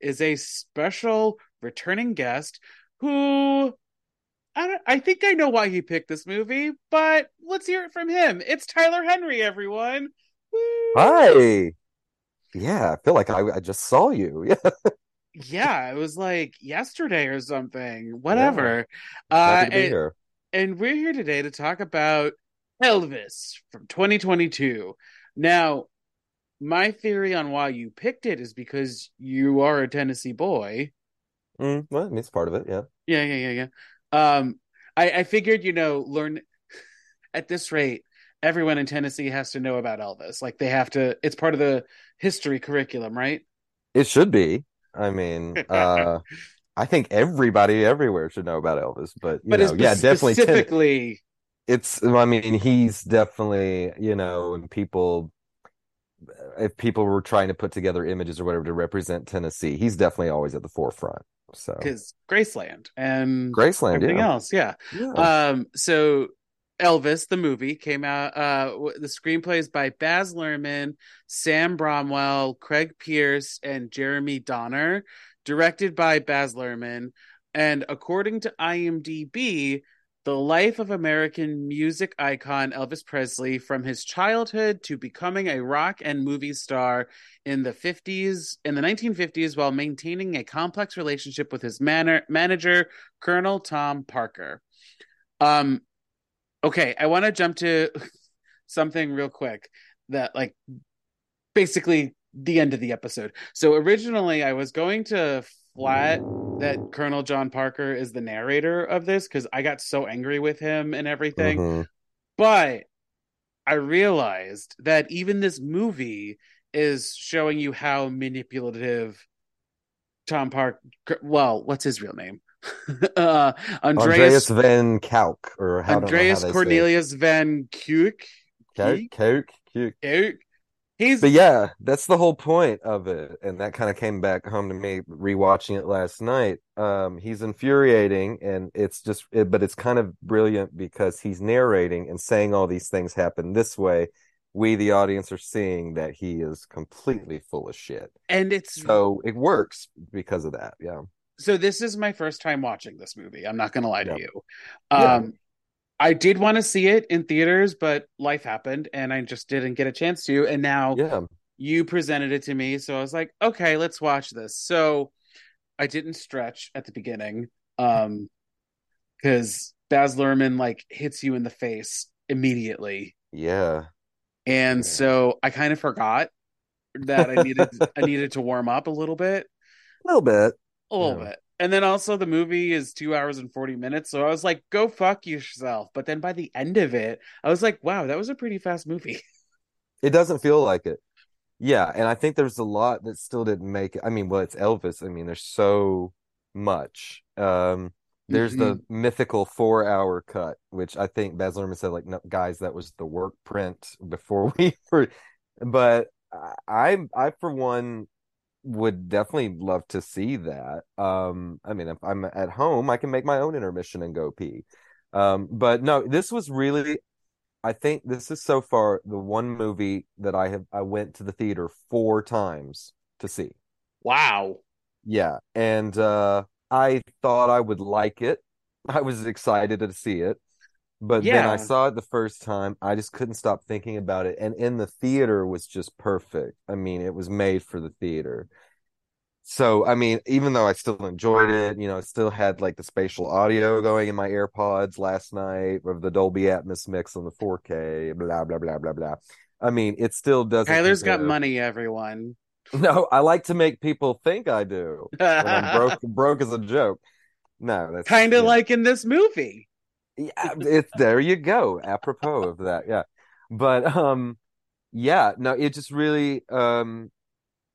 is a special returning guest who I, don't, I think I know why he picked this movie, but let's hear it from him. It's Tyler Henry, everyone. Woo! Hi. Yeah, I feel like I, I just saw you. Yeah. Yeah, it was like yesterday or something. Whatever. Happy Uh, and, and we're here today to talk about Elvis from 2022. Now, my theory on why you picked it is because you are a Tennessee boy. Mm, well, I mean, it's part of it. Yeah. Yeah, yeah, yeah, yeah. Um, I, I figured, you know, learn at this rate, everyone in Tennessee has to know about Elvis. Like they have to, it's part of the history curriculum, right? It should be. I mean, uh, I think everybody everywhere should know about Elvis, but you But know, yeah, definitely. Ten- specifically, it's. I mean, he's definitely. You know, and people. If people were trying to put together images or whatever to represent Tennessee, he's definitely always at the forefront. So because Graceland and Graceland, everything yeah. else, yeah. yeah. Um, so Elvis, the movie, came out. Uh, the screenplay is by Baz Luhrmann, Sam Bromell, Craig Pearce, and Jeremy Doner. Directed by Baz Luhrmann, and according to IMDb, the life of American music icon Elvis Presley from his childhood to becoming a rock and movie star in the 50s in the 1950s while maintaining a complex relationship with his manor, manager Colonel Tom Parker. Um okay, I want to jump to something real quick that like basically the end of the episode. So originally I was going to flat that Colonel John Parker is the narrator of this cuz I got so angry with him and everything. Mhm. But I realized that even this movie is showing you how manipulative Tom Park well, what's his real name? uh Andreas Andreas Van Kalk, or how Andreas Cornelius van Kuik. Kalk, Kalk. Kuik. He's But yeah, that's the whole point of it, and that kind of came back home to me rewatching it last night. Um, he's infuriating, and it's just, it, but it's kind of brilliant because he's narrating and saying all these things happen this way. We, the audience, are seeing that he is completely full of shit. and it's So it works because of that. Yeah. so this is my first time watching this movie. I'm not gonna lie to Yeah. you. Yeah. I did want to see it in theaters, but life happened and I just didn't get a chance to. And now Yeah. you presented it to me, so I was like, okay, let's watch this. So I didn't stretch at the beginning, um, because Baz Luhrmann like hits you in the face immediately, Yeah. and Yeah. so I kind of forgot that I needed I needed to warm up a little bit. A little bit. A little Yeah. bit. And then also the movie is two hours and 40 minutes. So I was like, go fuck yourself. But then by the end of it, I was like, wow, that was a pretty fast movie. It doesn't feel like it. Yeah, and I think there's a lot that still didn't make it. I mean, well, it's Elvis. I mean, there's so much. Um, there's the mythical four hour cut, which I think Baz Luhrmann said, like, no, guys, that was the work print before we were. But I, I for one, would definitely love to see that. Um, I mean, if I'm at home, I can make my own intermission and go pee. Um, but no, this was really I think this is so far the one movie that I have I went to the theater four times to see. Wow. Yeah, and uh I thought I would like it. I was excited to see it. But then I saw it the first time. I just couldn't stop thinking about it. And in the theater was just perfect. I mean, it was made for the theater. So, I mean, even though I still enjoyed it, you know, I still had like the spatial audio going in my AirPods last night of the Dolby Atmos mix on the 4K, blah, blah, blah, blah, blah. I mean, it still doesn't. Tyler's got money, everyone. No, I like to make people think I do. Broke, broke as a joke. No, that's kind of yeah. like in this movie. yeah it's there you go apropos of that yeah but um yeah no it just really um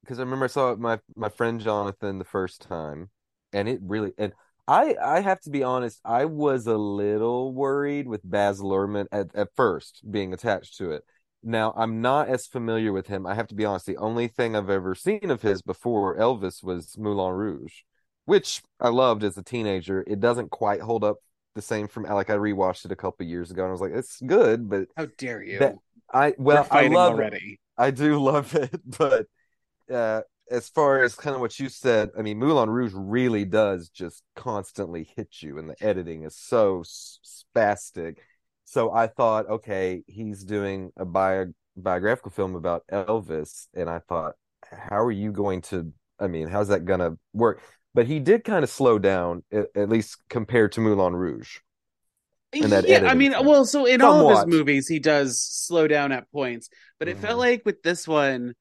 because i remember i saw it my my friend jonathan the first time and it really and I I have to be honest, I was a little worried with Baz Luhrmann at, at first being attached to it. Now I'm not as familiar with him. I have to be honest. The only thing I've ever seen of his before Elvis was Moulin Rouge, which I loved as a teenager. It doesn't quite hold up the same from like I rewatched it a couple years ago and I was like, it's good, but how dare you? That, I well, I love already. It. I do love it, but uh, as far as kind of what you said, I mean, Moulin Rouge really does just constantly hit you, and the editing is so spastic. So I thought, okay, he's doing a bio- biographical film about Elvis, and I thought, how are you going to? I mean, how's that gonna work? But he did kind of slow down, at, at least compared to Moulin Rouge. yeah, I mean, well, so in Somewhat. all of his movies, he does slow down at points, but it mm-hmm. felt like with this one,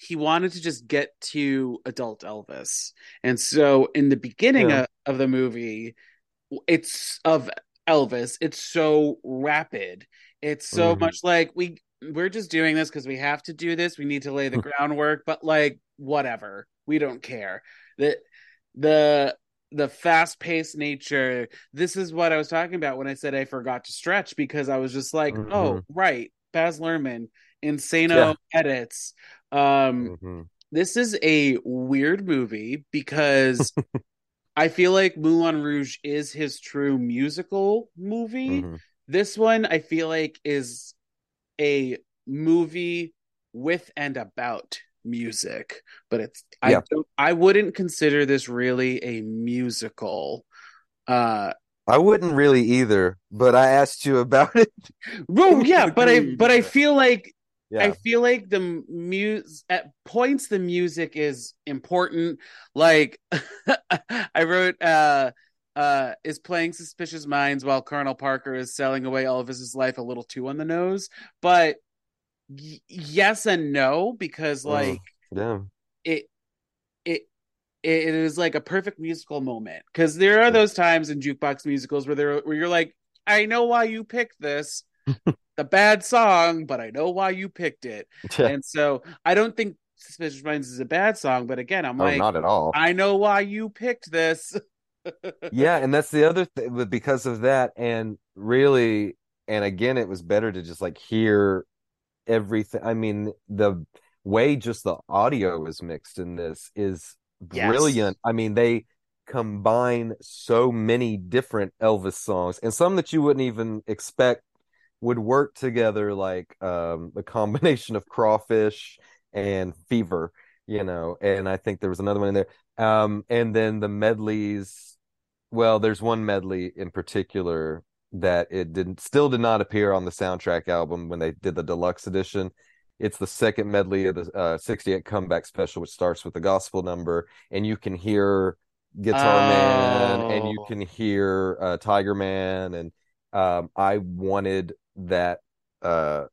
he wanted to just get to adult Elvis. And so in the beginning yeah. of, of the movie, it's of Elvis, it's so rapid. It's so mm-hmm. much like we we're just doing this because we have to do this. We need to lay the groundwork, but like whatever. We don't care. The the the fast paced nature. This is what I was talking about when I said I forgot to stretch because I was just like, oh, mm-hmm. oh, right, Baz Luhrmann, Insano yeah. edits, um, mm-hmm. This is a weird movie because I feel like Moulin Rouge is his true musical movie. Mm-hmm. This one, I feel like, is a movie with and about music, but it's yeah. I don't I wouldn't consider this really a musical. Uh I wouldn't really either, but I asked you about it. well, yeah, but I but I feel like yeah. I feel like the muse at points the music is important. Like I wrote uh uh is playing suspicious minds while Colonel Parker is selling away Elvis's life a little too on the nose. But y- yes and no, because like yeah. it it it is like a perfect musical moment because there are those times in jukebox musicals where there where you're like, I know why you picked this, a bad song, but I know why you picked it. and so I don't think Suspicious Minds is a bad song, but again, I'm oh, like, not at all. I know why you picked this. yeah, and that's the other thing because of that, and really, and again, it was better to just like hear everything. I mean, the way just the audio is mixed in this is brilliant. Yes. I mean, they combine so many different Elvis songs and some that you wouldn't even expect would work together like um the combination of crawfish and fever you know and i think there was another one in there um and then the medleys well there's one medley in particular that it didn't still did not appear on the soundtrack album when they did the deluxe edition it's the second medley of the uh, 68 comeback special which starts with the gospel number and you can hear guitar oh. man and you oh. can hear uh, tiger man and um, i wanted that uh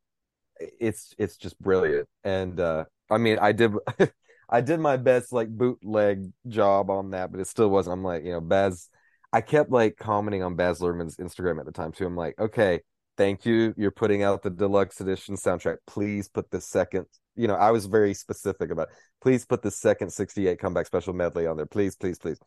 it's it's just brilliant. And uh i mean i did i did my best like bootleg job on that but it still wasn't i'm like you know baz i kept like commenting on baz luhrmann's instagram at the time too. I'm like okay thank you you're putting out the deluxe edition soundtrack please put the second you know i was very specific about it. please put the second 68 comeback special medley on there please please please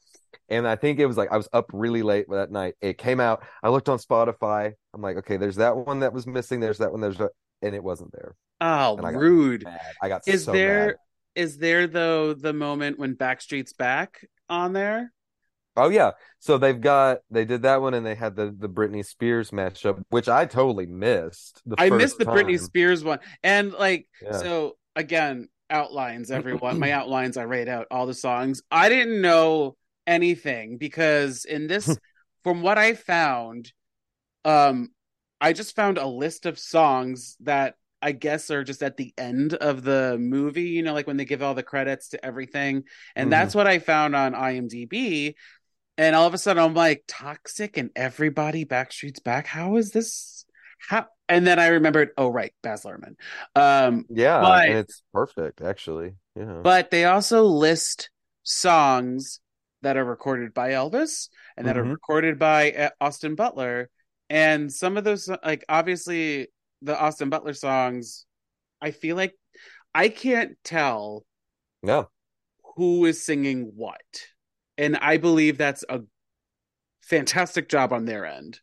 and I think it was like I was up really late that night. It came out. I looked on Spotify. I'm like, okay, there's that one that was missing. There's that one. There's that, and it wasn't there. Oh, I rude! I got is so there mad. is there though the moment when Backstreet's back on there? Oh yeah, so they've got they did that one and they had the the Britney Spears matchup, which I totally missed. I missed the time. Britney Spears one, and like yeah. so again outlines everyone my outlines I rate out all the songs. I didn't know anything because in this from what I found um I just found a list of songs that I guess are just at the end of the movie, you know, like when they give all the credits to everything. And mm-hmm. that's what I found on IMDb. And all of a sudden I'm like, toxic and everybody Backstreet's back. How is this? How? And then I remembered, oh, right, Baz Luhrmann. Um, yeah, but, it's perfect, actually. Yeah. But they also list songs that are recorded by Elvis and that mm-hmm. are recorded by uh, Austin Butler. And some of those, like obviously the Austin Butler songs, I feel like I can't tell no who is singing what. And I believe that's a fantastic job on their end.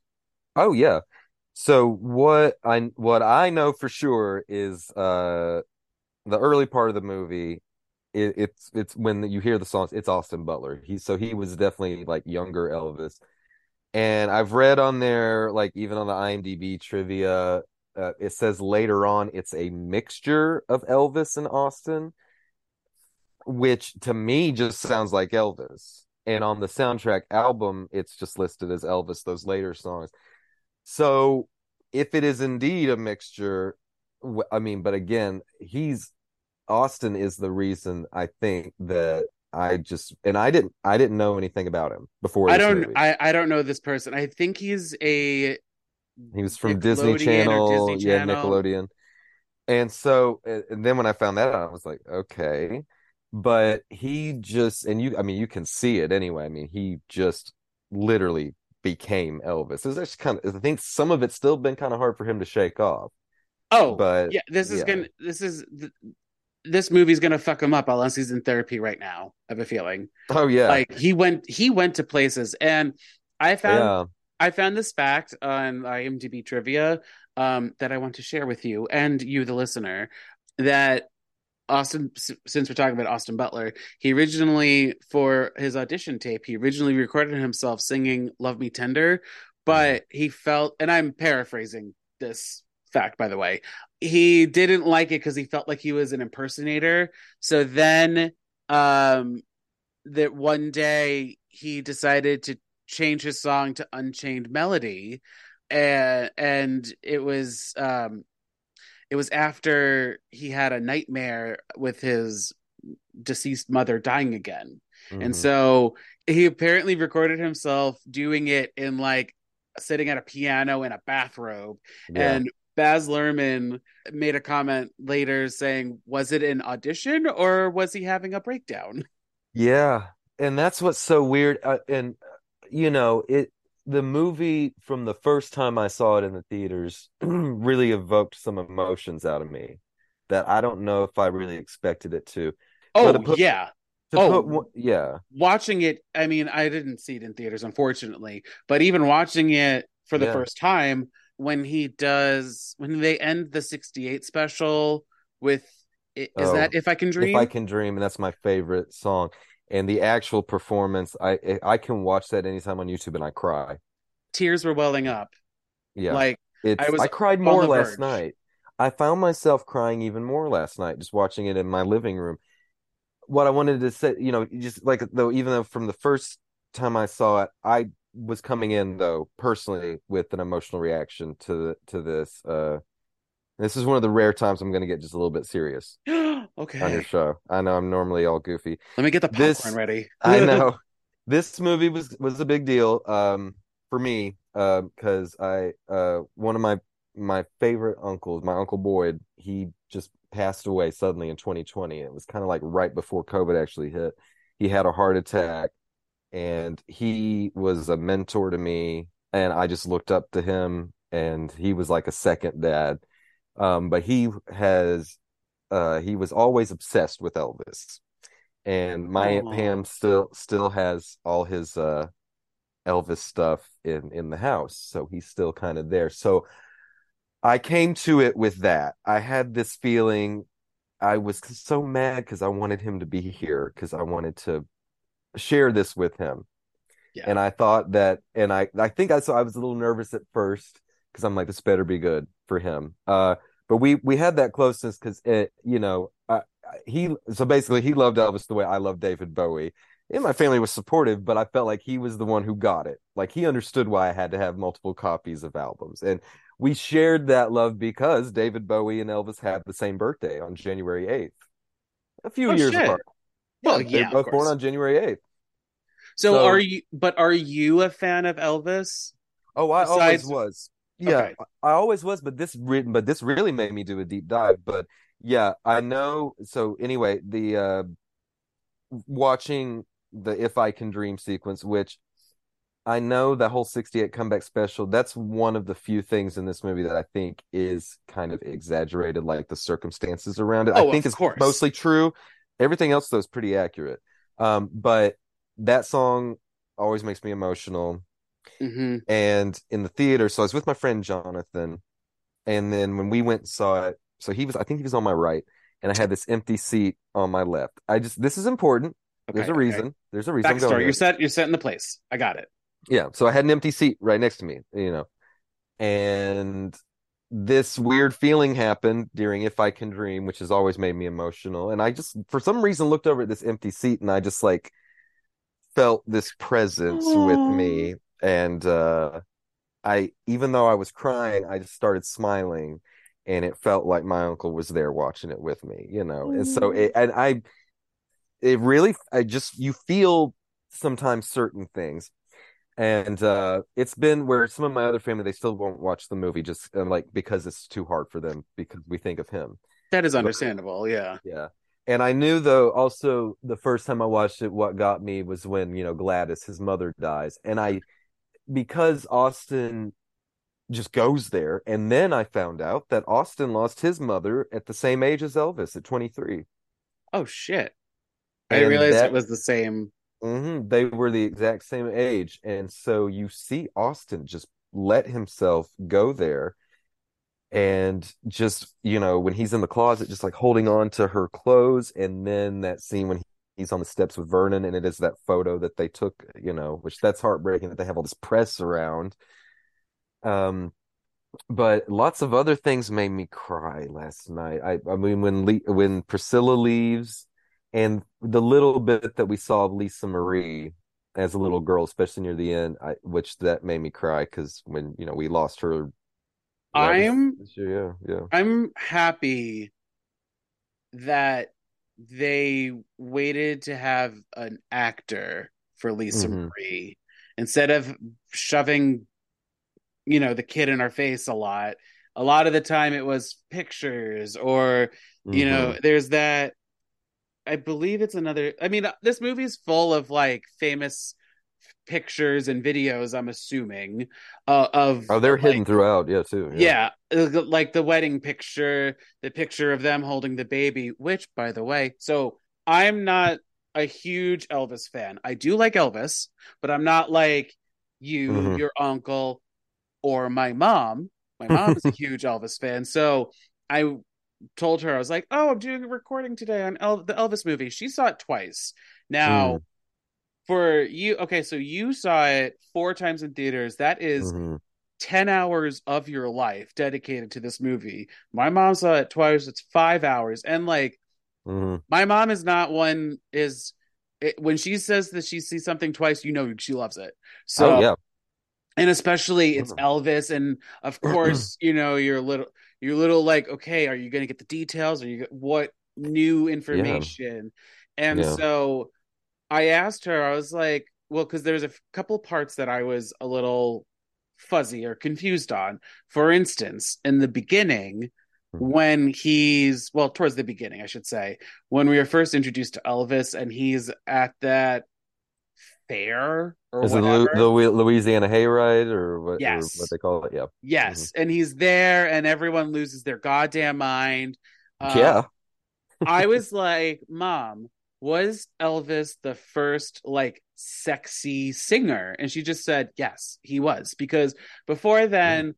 Oh yeah. So what I what I know for sure is uh the early part of the movie it, it's it's when you hear the songs it's Austin Butler. He so he was definitely like younger Elvis. And I've read on there like even on the IMDb trivia uh, it says later on it's a mixture of Elvis and Austin which to me just sounds like Elvis. And on the soundtrack album it's just listed as Elvis those later songs. So if it is indeed a mixture I mean but again he's Austin is the reason I think that I just and I didn't I didn't know anything about him before. I don't I, I don't know this person. I think he's a he was from Disney Channel, Disney Channel, yeah, Nickelodeon. And so and then when I found that out, I was like, okay. But he just and you I mean you can see it anyway. I mean, he just literally became Elvis. It's actually kind of I think some of it's still been kind of hard for him to shake off. Oh, but yeah, this is yeah. gonna this is this movie's gonna fuck him up unless he's in therapy right now. I have a feeling. Oh yeah, like he went he went to places, and I found yeah. I found this fact on IMDb trivia um, that I want to share with you and you, the listener, that Austin, since we're talking about Austin Butler, he originally for his audition tape, he originally recorded himself singing "Love Me Tender," but he felt, and I'm paraphrasing this fact by the way he didn't like it because he felt like he was an impersonator. So then, um, that one day he decided to change his song to Unchained Melody, and and it was um, it was after he had a nightmare with his deceased mother dying again, mm-hmm. and so he apparently recorded himself doing it in like sitting at a piano in a bathrobe yeah. and Baz Luhrmann made a comment later saying, "Was it an audition or was he having a breakdown?" Yeah, and that's what's so weird. Uh, and you know, it the movie from the first time I saw it in the theaters really evoked some emotions out of me that I don't know if I really expected it to. Oh put, yeah. oh put, yeah. Watching it, I mean, I didn't see it in theaters, unfortunately, but even watching it for the yeah. first time when he does when they end the 68 special with is oh, that if i can dream if i can dream and that's my favorite song and the actual performance i i can watch that anytime on youtube and i cry tears were welling up yeah like it's, I was I cried more last verge. night I found myself crying even more last night just watching it in my living room what I wanted to say you know just like though even though from the first time I saw it I was coming in though personally with an emotional reaction to to this. Uh, this is one of the rare times I'm going to get just a little bit serious. okay. On your show, I know I'm normally all goofy. Let me get the popcorn this, ready. I know this movie was was a big deal um, for me because uh, I uh, one of my my favorite uncles, my uncle Boyd, he just passed away suddenly in 2020. It was kind of like right before COVID actually hit. He had a heart attack and he was a mentor to me and I just looked up to him and he was like a second dad. Um, but he has uh, he was always obsessed with Elvis. And my Aunt Pam still still has all his uh, Elvis stuff in in the house, so he's still kind of there. So I came to it with that. I had this feeling I was so mad because I wanted him to be here because I wanted to share this with him. Yeah. And I thought that, and I, I think I saw, I was a little nervous at first because I'm like, this better be good for him. Uh, but we, we had that closeness because it, you know, uh, he, so basically he loved Elvis the way I love David Bowie. And my family was supportive, but I felt like he was the one who got it. Like he understood why I had to have multiple copies of albums. And we shared that love because David Bowie and Elvis had the same birthday on January 8th. A few oh, years shit. apart. Well, yeah, they're both born on January 8th. So, so, are you? But are you a fan of Elvis? Oh, I Besides... always was. Yeah, okay. I always was. But this, written, but this really made me do a deep dive. But yeah, I know. So anyway, the uh watching the "If I Can Dream" sequence, which I know the whole 68 comeback special, that's one of the few things in this movie that I think is kind of exaggerated, like the circumstances around it. Oh, I think it's course. mostly true. Everything else, though, is pretty accurate. Um, but that song always makes me emotional. Hmm And in the theater, so I was with my friend Jonathan, and then when we went and saw it, so he was, I think he was on my right, and I had this empty seat on my left. I just, this is important. Okay, There's a okay. reason. There's a reason I'm going Backstory. You're set. You're set in the place. I got it. Yeah, so I had an empty seat right next to me, you know. And this weird feeling happened during If I Can Dream, which has always made me emotional. And I just, for some reason, looked over at this empty seat and I just like felt this presence with me. And uh I, even though I was crying, I just started smiling and it felt like my uncle was there watching it with me, you know. And so it, and I, it really, I just, you feel sometimes certain things and uh it's been where some of my other family they still won't watch the movie just uh, like because it's too hard for them because we think of him That is understandable. Yeah. yeah and i knew though also the first time i watched it what got me was when you know gladys his mother dies and i because austin just goes there and then i found out that austin lost his mother at the same age as elvis at 23 Oh shit! I didn't And realize that- it was the same. hmm They were the exact same age. And so you see Austin just let himself go there and just, you know, when he's in the closet, just like holding on to her clothes. And then that scene when he's on the steps with Vernon and it is that photo that they took, you know, which that's heartbreaking that they have all this press around. Um, but lots of other things made me cry last night. I, I mean, when Le when Priscilla leaves, and the little bit that we saw of Lisa Marie as a little girl, especially near the end, I, which that made me cry because when you know we lost her. I'm year, yeah, yeah. I'm happy that they waited to have an actor for Lisa Mhm. Marie instead of shoving, you know, the kid in our face a lot. A lot of the time it was pictures or, you know, Mhm. there's that. I believe it's another. I mean, this movie's full of like famous pictures and videos. I'm assuming uh, of Oh, they're like, hidden throughout, yeah, too. yeah, uh, like the wedding picture, the picture of them holding the baby, which, by the way, so I'm not a huge Elvis fan. I do like Elvis, but I'm not like you, Mhm. your uncle, or my mom. My mom is a huge Elvis fan. So I told her, I was like, oh, I'm doing a recording today on El- the Elvis movie. She saw it twice. Now, Mm. For you, okay, so you saw it four times in theaters. That is Mhm. 10 hours of your life dedicated to this movie. My mom saw it twice. It's five hours. And like, Mhm. my mom is not one is it, when she says that she sees something twice, you know, she loves it. So, Oh, yeah. and especially it's Mhm. Elvis. And of course, you know, you're a little, you're little like, okay, are you going to get the details? Are you, what new information? And Yeah. so I asked her, I was like, well, because there's a f- couple parts that I was a little fuzzy or confused on. For instance, in the beginning, Mhm. when he's well, towards the beginning, I should say, when we were first introduced to Elvis and he's at that fair or Is it whatever. the, the Louisiana Hayride or what, or Yes. what they call it? Yeah. yes, and he's there and everyone loses their goddamn mind. Yeah. I was like, Mom, was Elvis the first like sexy singer? And she just said, Yes, he was. Because before then,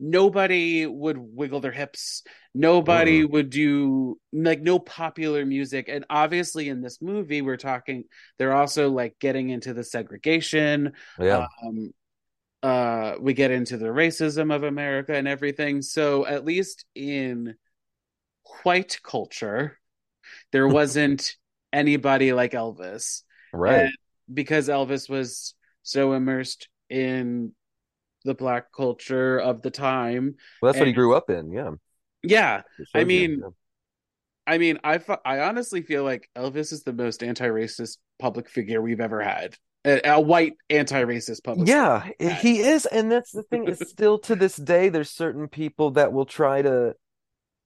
nobody would wiggle their hips. Nobody Mhm. would do like no popular music. And obviously, in this movie, we're talking, they're also like getting into the segregation. Yeah. Um, uh, we get into the racism of America and everything. So, at least in white culture, there wasn't anybody like Elvis right. and because Elvis was so immersed in the black culture of the time. Well, that's what he grew up in. Yeah. Yeah, I mean, yeah. I mean, I I honestly feel like Elvis is the most anti-racist public figure we've ever had. A, a white anti-racist public. Yeah, Yeah. Eh, he is, and that's the thing. Is still to this day, there's certain people that will try to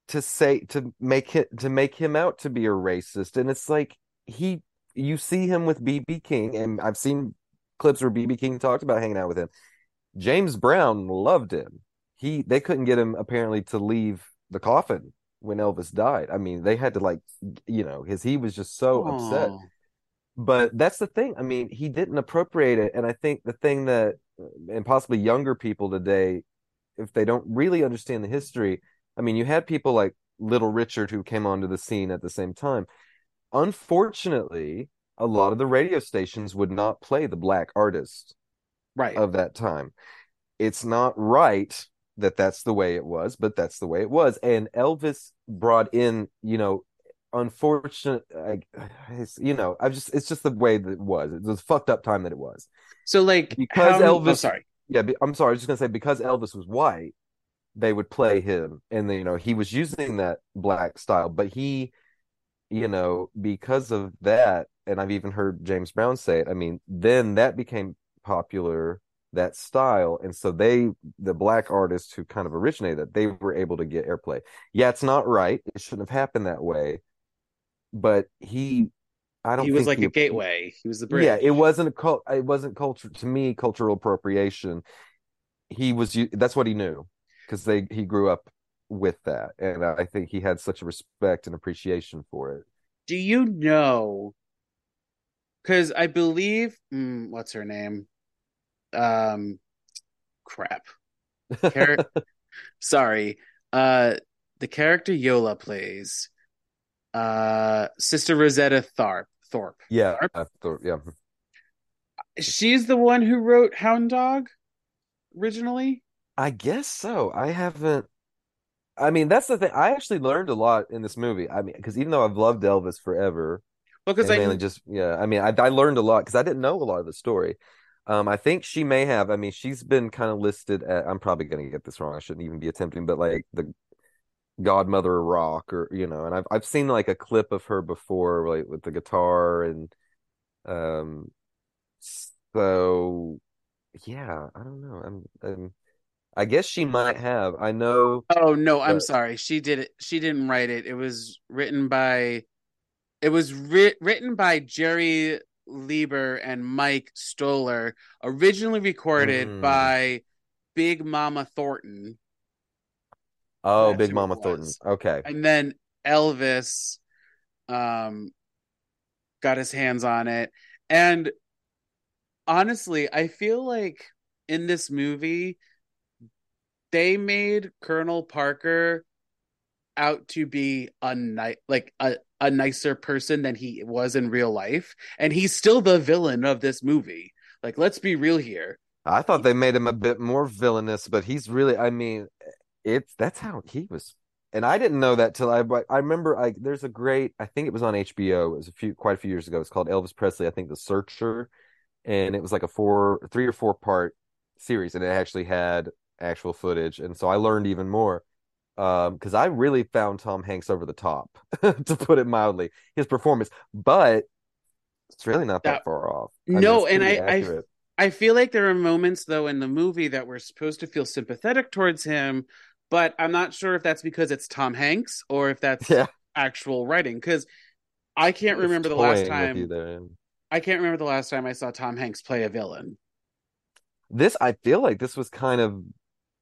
to say to make it to make him out to be a racist, and it's like he. You see him with BB King, and I've seen clips where BB King talked about hanging out with him. James Brown loved him. He they couldn't get him apparently to leave the coffin when Elvis died. I mean, they had to like, you know, his he was just so upset. But that's the thing. I mean, he didn't appropriate it, and I think the thing that, and possibly younger people today, if they don't really understand the history, I mean, you had people like Little Richard who came onto the scene at the same time. Unfortunately, a lot of the radio stations would not play the black artist right of that time. It's not right that that's the way it was, but that's the way it was. And Elvis brought in, you know, unfortunate, you know, I just it's just the way that it was. It was fucked up time that it was. So like because how, Elvis, oh, sorry, yeah, I'm sorry. I was just gonna say because Elvis was white, they would play him, and you know he was using that black style, but he, you know, because of that, and I've even heard James Brown say it. I mean, then that became popular that style. And so they the black artists who kind of originated that they were able to get airplay. Yeah it's not right. It shouldn't have happened that way. But he i don't he was like he, a gateway. He was the bridge yeah it wasn't a cult it wasn't culture to me cultural appropriation. He was that's what he knew because they he grew up with that and i think he had such a respect and appreciation for it. Do you know because i believe mm, what's her name? Um crap. Char- sorry. Uh the character yola plays uh sister rosetta Tharpe. thorpe. Yeah Tharpe? uh, Thorpe, yeah. She's the one who wrote hound dog originally i guess so i haven't i mean that's the thing i actually learned a lot in this movie i mean because even though i've loved elvis forever well because i mainly just yeah i mean I, I learned a lot because i didn't know a lot of the story um, I think she may have. I mean, she's been kind of listed at. I'm probably going to get this wrong. I shouldn't even be attempting, but like the Godmother of Rock, or you know, and I've I've seen like a clip of her before, like with the guitar, and um, so yeah, I don't know. I'm, I'm I guess she might have. I know. Oh no, I'm sorry. She did it. She didn't write it. It was written by. It was ri- written by Jerry Leiber and Mike Stoller, originally recorded Mm. by Big Mama Thornton, Oh, That's Big Mama Thornton. Okay. and then Elvis um got his hands on it. And honestly, I feel like in this movie they made Colonel Parker out to be a ni- like a, a nicer person than he was in real life and he's still the villain of this movie like let's be real here I thought they made him a bit more villainous, but he's really. I mean, it's that's how he was. And I didn't know that till I. I remember. I there's a great. I think it was on HBO. It was a few quite a few years ago. It's called Elvis Presley. I think The Searcher, and it was like a four, three or four part series, and it actually had actual footage. And so I learned even more. Um, because I really found Tom Hanks over the top, to put it mildly, his performance. But it's really not that, That- far off. I no it's and I, I accurate. i feel like there are moments though in the movie that we're supposed to feel sympathetic towards him but i'm not sure if that's because it's tom hanks or if that's Yeah. actual writing because i can't remember the last toying with you time i can't remember the last time i saw tom hanks play a villain This I feel like this was kind of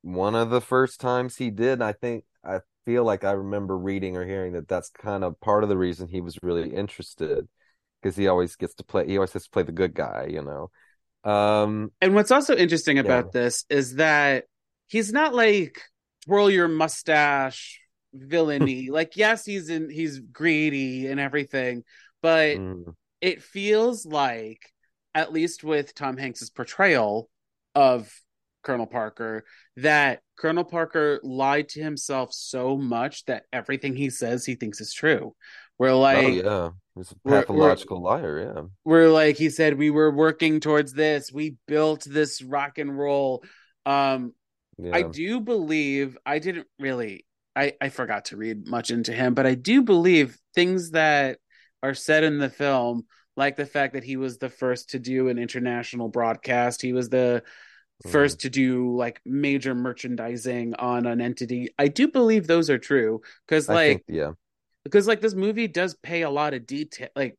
one of the first times he did. I think I feel like I remember reading or hearing that that's kind of part of the reason he was really interested because he always gets to play. He always has to play the good guy, you know. Um, And what's also interesting about this is that he's not like twirl your mustache villainy. like, yes, he's in he's greedy and everything, but mm, it feels like, at least with Tom Hanks's portrayal of Colonel Parker, that Colonel Parker lied to himself so much that everything he says he thinks is true. We're like oh yeah, he's a we're- we're- pathological liar. Yeah, we're like he said we were working towards this we built this rock and roll um yeah. i do believe i didn't really i i forgot to read much into him but i do believe things that are said in the film like the fact that he was the first to do an international broadcast he was the. First to do like major merchandising on an entity i do believe those are true because like think yeah. because like this movie does pay a lot of detail like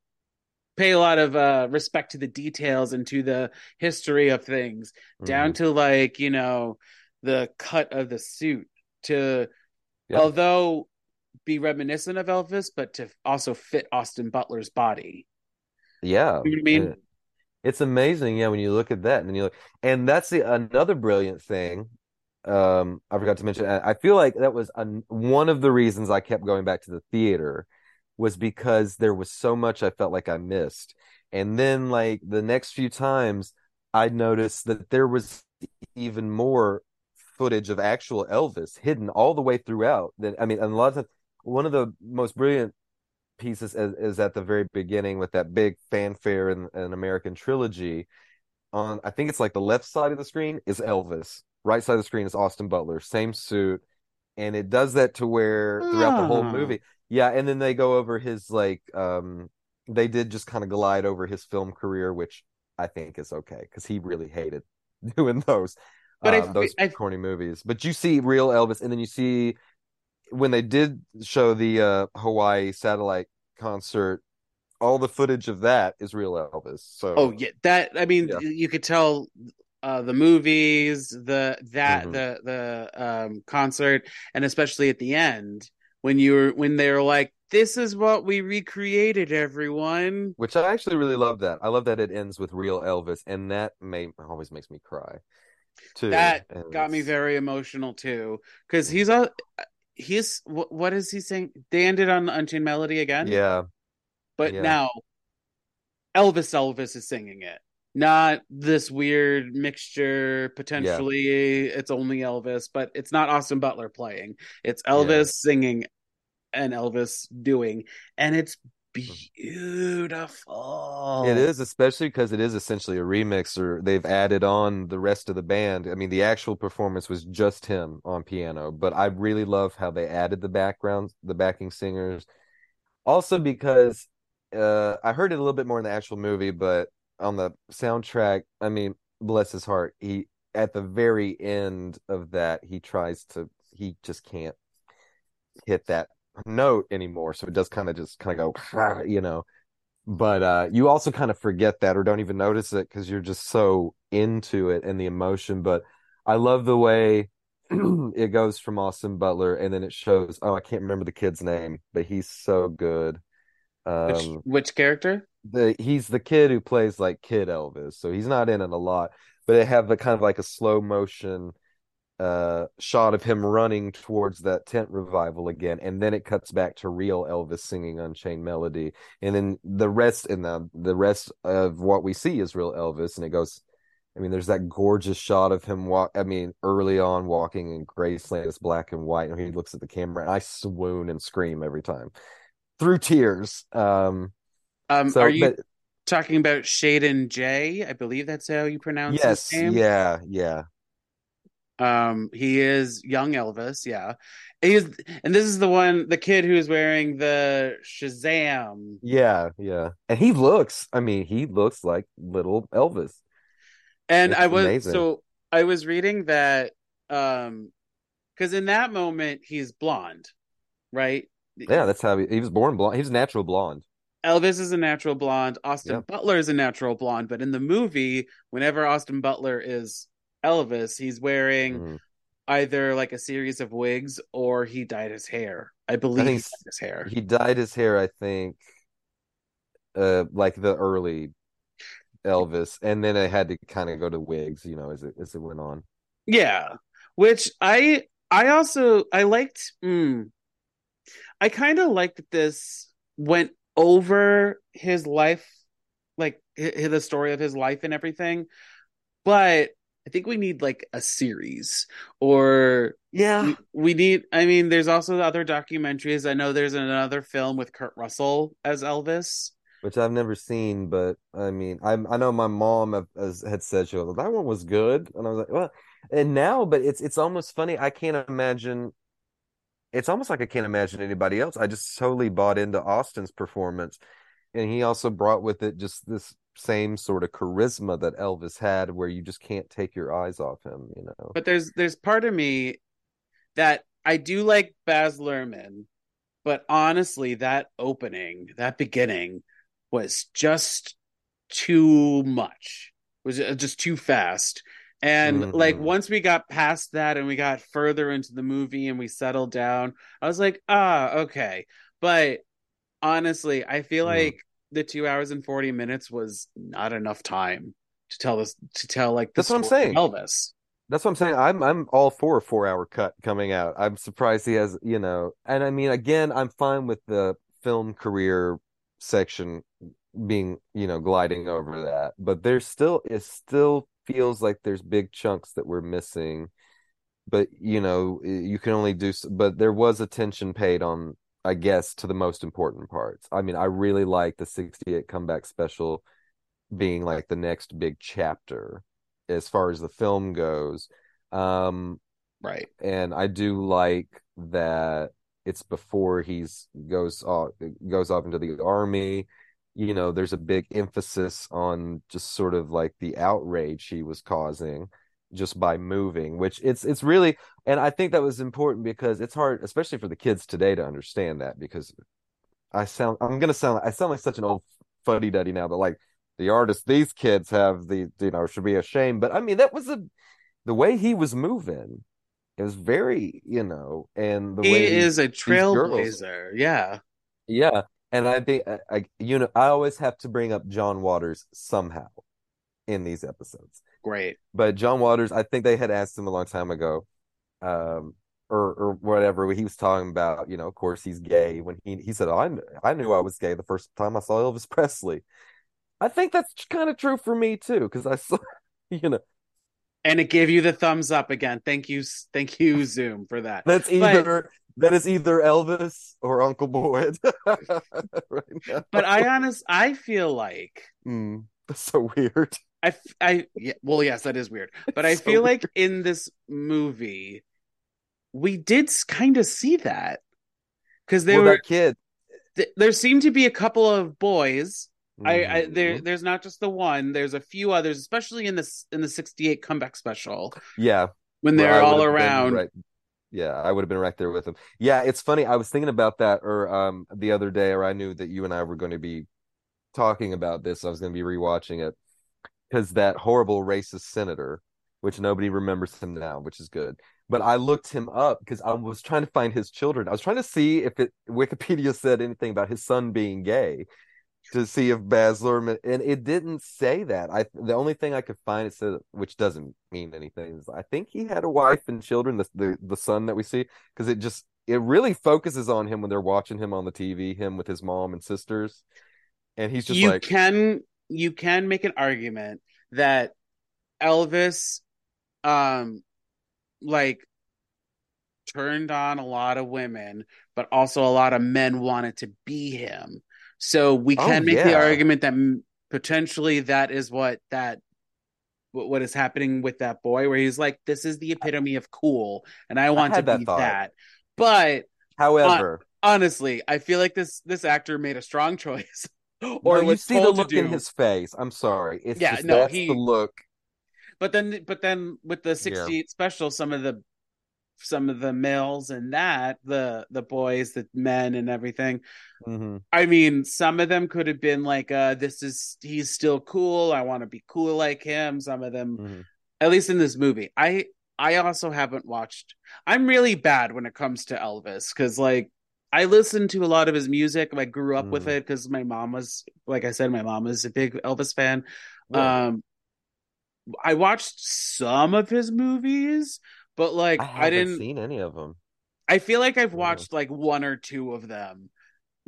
pay a lot of uh respect to the details and to the history of things down Mhm. to like you know the cut of the suit to Yeah. although be reminiscent of Elvis but to also fit Austin Butler's body Yeah. You know I mean? It's amazing, yeah, when you look at that and then you look, and that's the another brilliant thing. Um, I forgot to mention. I I feel like that was an, one of the reasons I kept going back to the theater was because there was so much I felt like I missed. And then like the next few times I noticed that there was even more footage of actual Elvis hidden all the way throughout. That I mean, and a lot of times one of the most brilliant pieces is, is at the very beginning with that big fanfare in an American trilogy. On I think it's like the left side of the screen is Elvis, right side of the screen is Austin Butler, same suit, and it does that to where throughout the whole Ah. movie, yeah, and then they go over his like um they did just kind of glide over his film career, which I think is okay because he really hated doing those But I um, those I- corny movies. But you see real Elvis, and then you see when they did show the uh, Hawaii satellite concert, all the footage of that is real Elvis. So Oh yeah, that I mean, Yeah. you could tell uh, the movies, the that Mhm. the the um, concert, and especially at the end when you were when they were like, "This is what we recreated, everyone." which I actually really love that. I love that it ends with real Elvis, and that may always makes me cry too. That And got me very emotional too, because Mhm. he's a he's what, what is he saying? They ended on the Unchained Melody again, Yeah, but yeah. now Elvis Elvis is singing it. Not this weird mixture. Potentially, it's only Elvis, but it's not Austin Butler playing. It's Elvis singing and Elvis doing, and it's beautiful. It is, especially because it is essentially a remix, or they've added on the rest of the band. I mean, the actual performance was just him on piano, but I really love how they added the background, the backing singers. Also, because uh, I heard it a little bit more in the actual movie, but on the soundtrack, I mean, bless his heart, he at the very end of that, he tries to, he just can't hit that note anymore, so it does kind of just kind of go, you know but uh you also kind of forget that or don't even notice it because you're just so into it and the emotion but i love the way it goes from austin butler and then it shows oh i can't remember the kid's name but he's so good Which um which character? the he's the kid who plays like kid elvis so he's not in it a lot but they have the kind of like a slow motion uh shot of him running towards that tent revival again and then it cuts back to real elvis singing unchained melody and then the rest and the the rest of what we see is real elvis and it goes i mean there's that gorgeous shot of him walk i mean early on walking in graceland it's black and white and he looks at the camera and i swoon and scream every time through tears um Um, so are you but talking about Chaydon Jay? I believe that's how you pronounce yes his name. yeah yeah Um, he is young Elvis, yeah. He is, and this is the one, the kid who's wearing the Shazam. Yeah, yeah. And he looks, I mean, he looks like little Elvis. And It's I was amazing. so I was reading that um because in that moment he's blonde, right? Yeah, that's how he, he was born blonde. He was natural blonde. Elvis is a natural blonde. Austin Yep. Butler is a natural blonde, but in the movie, whenever Austin Butler is Elvis, he's wearing Mhm. either like a series of wigs or he dyed his hair. I believe think he dyed his hair. He dyed his hair, I think, uh, like the early Elvis, and then it had to kind of go to wigs, you know, as it as it went on. Yeah, which I I also I liked. Mm, I kind of liked that this went over his life, like hi- the story of his life and everything. But I think we need like a series, or Yeah. we, we need. I mean, there's also the other documentaries. I know there's another film with Kurt Russell as Elvis. Which I've never seen, but I mean, I I know my mom have, has, had said she was that one was good, and I was like, well, and now, but it's it's almost funny. I can't imagine. It's almost like I can't imagine anybody else. I just totally bought into Austin's performance, and he also brought with it just this same sort of charisma that Elvis had, where you just can't take your eyes off him. You know? But there's there's part of me that I do like Baz Luhrmann, but honestly, that opening, that beginning, was just too much. Was uh, just too fast. And like Mhm. once we got past that and we got further into the movie and we settled down, I was like, ah, okay. But honestly, I feel Mhm. like the two hours and 40 minutes was not enough time to tell this to tell like That's what I'm saying. Elvis. That's what I'm saying. I'm I'm all for a four hour cut coming out. I'm surprised he has, you know, and I mean, again, I'm fine with the film career section being, you know, gliding over that, but there's still it still feels like there's big chunks that we're missing. But you know, you can only do. But there was attention paid on, I guess, to the most important parts. I mean, I really like the '68 comeback special being like the next big chapter as far as the film goes. Um, right. And I do like that it's before he's goes off goes off into the army. You know, there's a big emphasis on just sort of like the outrage he was causing just by moving, which it's it's really and I think that was important because it's hard, especially for the kids today, to understand that because I sound I'm gonna sound I sound like such an old fuddy duddy now, but like the artists these kids have the you know should be ashamed but i mean that was a the way he was moving it was very you know and the way he way is a trailblazer yeah. Yeah and i think uh, I, you know i always have to bring up john waters somehow in these episodes great but john waters i think they had asked him a long time ago um or or whatever he was talking about you know of course he's gay when he he said oh, I, I knew i was gay the first time i saw elvis presley I think that's kind of true for me too, because I saw, you know. And it gave you the thumbs up again. Thank you, thank you, Zoom, for that. That's either but, that is either Elvis or Uncle Boyd. right but I honest, I feel like mm, that's so weird. I, I, yeah, well, yes, that is weird. But I feel like in this movie, we did kind of see that because they well, were kid. Th- there seemed to be a couple of boys I, I there mm-hmm. there's not just the one. There's a few others, especially in this in the '68 comeback special. Yeah, when they're all around. Right. Yeah, I would have been right there with them. Yeah, it's funny. I was thinking about that, or um, the other day, or I knew that you and I were going to be talking about this. I was going to be rewatching it because that horrible racist senator, which nobody remembers him now, which is good. But I looked him up because I was trying to find his children. I was trying to see if it Wikipedia said anything about his son being gay, to see if Baz Luhrmann and it didn't say that. I the only thing I could find it said which doesn't mean anything is I think he had a wife and children. The the, the son that we see because it just it really focuses on him when they're watching him on the TV, him with his mom and sisters, and he's just you like can you can make an argument that Elvis, um, like turned on a lot of women, but also a lot of men wanted to be him so we oh, can oh, make yeah. the argument that potentially that is what that what is happening with that boy, where he's like, "This is the epitome of cool, and I want I to that be thought. that." But however, honestly, I feel like this this actor made a strong choice. or no, you see the look in his face. I'm sorry, it's yeah, just, no, that's he, the look. But then, but then with the '68 yeah. special, some of the some of the males and that the the boys the men and everything mm-hmm. i mean some of them could have been like uh this is he's still cool i want to be cool like him some of them mm-hmm. at least in this movie i i also haven't watched i'm really bad when it comes to elvis because like i listened to a lot of his music i grew up mm-hmm. with it because my mom was like i said my mom was a big elvis fan yeah. um I watched some of his movies, but like I, I didn't seen any of them. I feel like I've watched like one or two of them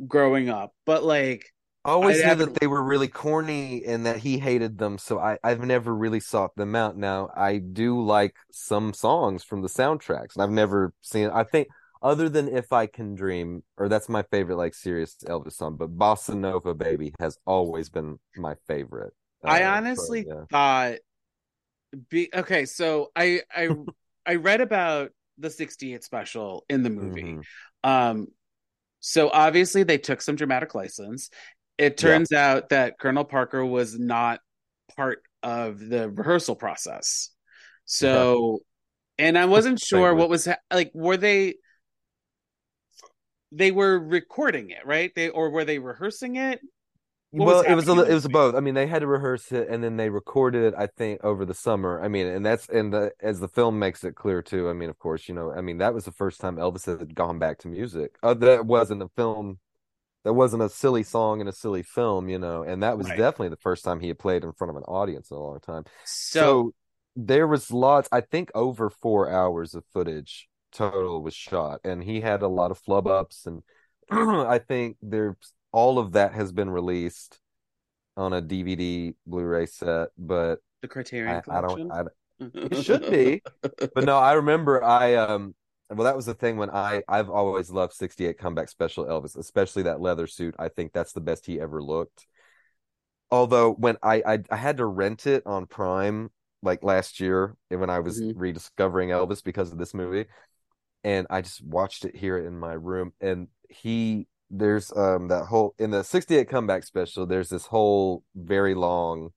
growing up, but like I always I knew that they were really corny and that he hated them, so I, I've never really sought them out. Now I do like some songs from the soundtracks, and I've never seen. I think other than "If I Can Dream," or that's my favorite like serious Elvis song, but "Bossa Nova Baby" has always been my favorite. Uh, I honestly yeah. thought, be okay. So I I I read about the 68 special in the movie. Mm-hmm. Um, so obviously they took some dramatic license. It turns yeah. out that Colonel Parker was not part of the rehearsal process. So, yeah. and I wasn't sure what was ha- like. Were they? They were recording it, right? They or were they rehearsing it? What well, was it was a, it was both. I mean, they had to rehearse it and then they recorded it. I think over the summer. I mean, and that's and the as the film makes it clear too. I mean, of course, you know, I mean that was the first time Elvis had gone back to music. Uh, that wasn't the film that wasn't a silly song in a silly film, you know, and that was Right. definitely the first time he had played in front of an audience in a long time. So, So there was lots, I think over four hours of footage total was shot, and he had a lot of flub ups, and I think there's all of that has been released on a DVD Blu-ray set, but the Criterion I, I don't. I, it should be, but no, I remember I um. Well, that was the thing when I I've always loved '68 comeback special Elvis, especially that leather suit. I think that's the best he ever looked. Although when I I, I had to rent it on Prime like last year when I was Mhm. rediscovering Elvis because of this movie, and I just watched it here in my room, and he there's um that whole in the '68 comeback special. There's this whole very long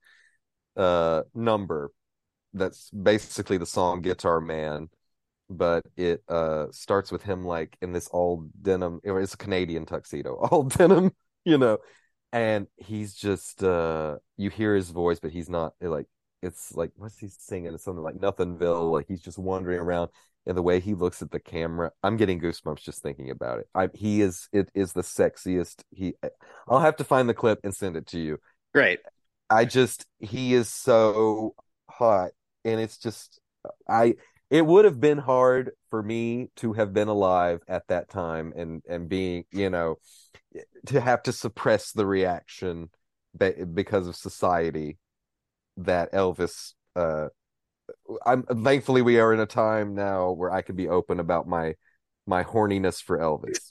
uh number that's basically the song Guitar Man, but it uh starts with him like in this old denim it's a Canadian tuxedo, all denim, you know, and he's just uh you hear his voice, but he's not like it's like what's he singing? It's something like Nothingville, like he's just wandering around and the way he looks at the camera, I'm getting goosebumps just thinking about it. I he is it is the sexiest he I'll have to find the clip and send it to you. Great. I just he is so hot and it's just I it would have been hard for me to have been alive at that time and and being, you know, to have to suppress the reaction be- because of society that Elvis uh I'm thankfully we are in a time now where I can be open about my my horniness for Elvis.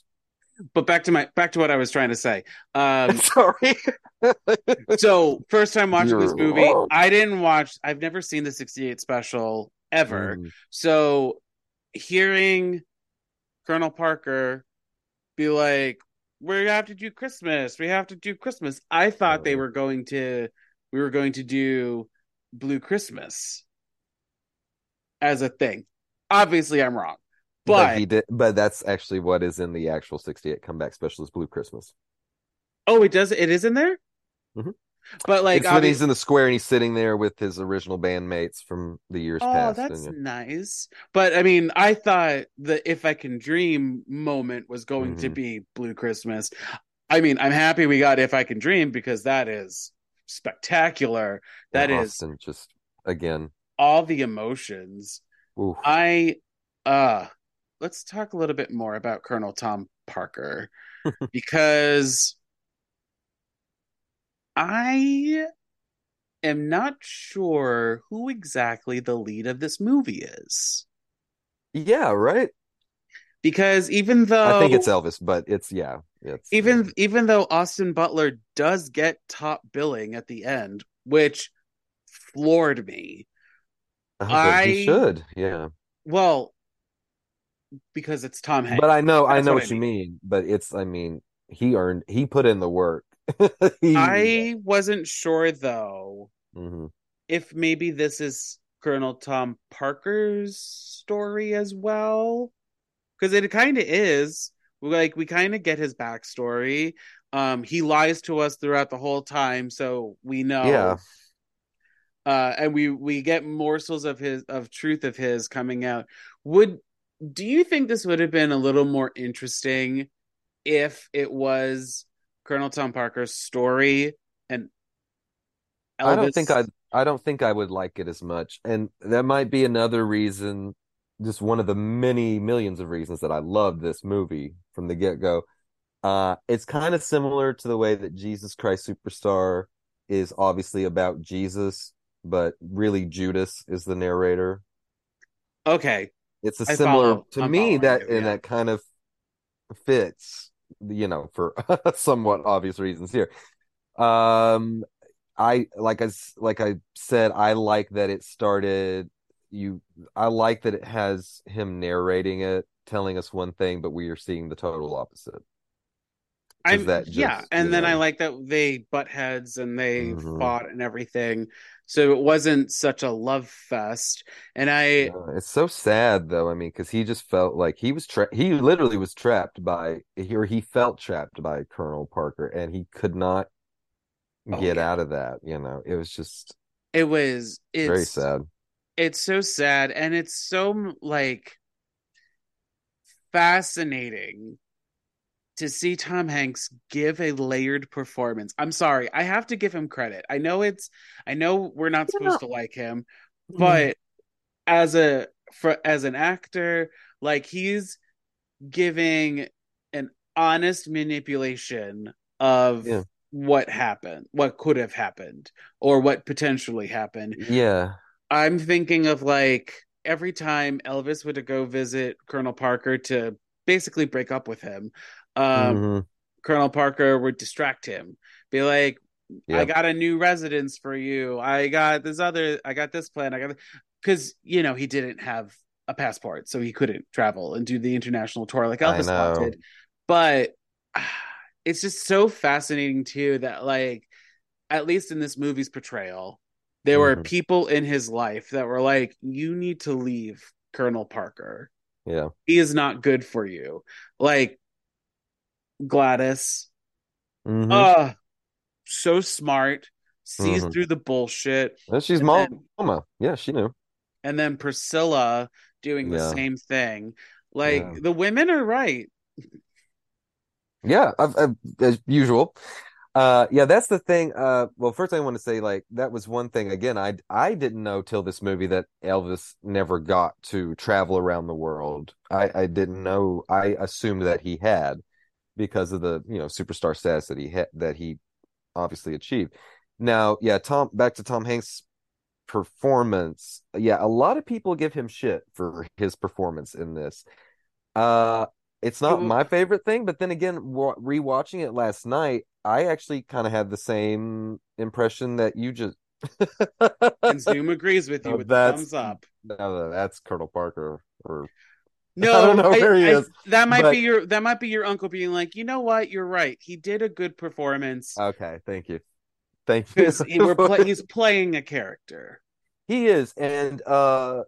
But back to my back to what I was trying to say. Um, Sorry. so first time watching this You're movie, wrong. I didn't watch. I've never seen the '68 special ever. Mm. So hearing Colonel Parker be like, "We have to do Christmas. We have to do Christmas." I thought they Oh. were going to. We were going to do Blue Christmas as a thing. Obviously, I'm wrong, But, but, he did but that's actually what is in the actual 68 comeback special is Blue Christmas. oh, it does. It is in there. Mhm. But like, it's when he's in the square and he's sitting there with his original bandmates from the years Oh, past. that's and, nice. But I mean, I thought the "If I Can Dream" moment was going to Mhm. be Blue Christmas. I mean, I'm happy we got "If I Can Dream" because that is spectacular. That and is Austin just again. All the emotions. Oof. I uh let's talk a little bit more about Colonel Tom Parker because I am not sure who exactly the lead of this movie is. yeah, right. Because even though I think it's Elvis, but it's yeah, it's even even though Austin Butler does get top billing at the end, which floored me. I, should, yeah. Well, because it's Tom Hanks. But I know, I know what what, I you mean. But it's, I mean, he earned, he put in the work. He- I wasn't sure though Mhm. if maybe this is Colonel Tom Parker's story as well. Because it kind of is. Like we kind of get his backstory. Um, he lies to us throughout the whole time, so we know. Yeah. Uh, and we we get morsels of his of truth of his coming out. Would do you think this would have been a little more interesting if it was Colonel Tom Parker's story and Elvis? I don't think I I don't think I would like it as much. And that might be another reason, just one of the many millions of reasons that I love this movie from the get-go. Uh it's kind of similar to the way that Jesus Christ Superstar is obviously about Jesus, but really Judas is the narrator. Okay, It's a I similar follow. to I'm me that you, and that kind of fits, you know, for somewhat obvious reasons here. Um I like I like I said, I like that it started you I like that it has him narrating it, telling us one thing, but we are seeing the total opposite. I'm that yeah, and then know- I like that they butt heads and they Mhm. fought and everything, so it wasn't such a love fest. And I Uh, it's so sad though. I mean, because he just felt like he was tra he literally was trapped by or he felt trapped by Colonel Parker, and he could not Oh, get yeah. out of that. You know, it was just it was it's very sad. it's so sad and it's so like fascinating to see Tom Hanks give a layered performance. I'm sorry, I have to give him credit. I know it's I know we're not supposed to like him, Mm-hmm. but as a for as an actor, like he's giving an honest manipulation of Yeah. what happened, what could have happened, or what potentially happened. Yeah. I'm thinking of like every time Elvis would go visit Colonel Parker to basically break up with him, um, Mhm. Colonel Parker would distract him, be like, Yeah. I got a new residence for you. I got this other, I got this plan. I got, because, you know, he didn't have a passport, so he couldn't travel and do the international tour like Elvis wanted. But it's just so fascinating, too, that, like, at least in this movie's portrayal, there were Mhm. people in his life that were like, you need to leave Colonel Parker. Yeah. He is not good for you. Like, Gladys, Mhm. uh so smart, sees Mhm. through the bullshit. And she's and mom- then- mama. Yeah, she knew. And then Priscilla doing the same thing. Like Yeah. the women are right. Yeah, I've, I've, as usual. Uh, yeah, that's the thing. Uh, well, first I want to say like that was one thing. Again, I I didn't know till this movie that Elvis never got to travel around the world. I I didn't know. I assumed that he had because of the you know superstar status that he had that he obviously achieved. Now, yeah, Tom. Back to Tom Hanks' performance. Yeah, a lot of people give him shit for his performance in this. Uh, it's not my favorite thing, but then again, rewatching it last night, I actually kind of had the same impression that you just. And Zoom agrees with you No, with the thumbs up. No, that's Colonel Parker. Or No, don't know where he is, that might but- be your that might be your uncle being like, you know what, you're right. He did a good performance okay, thank you, thank you. he, play, he's playing a character. He is, and uh,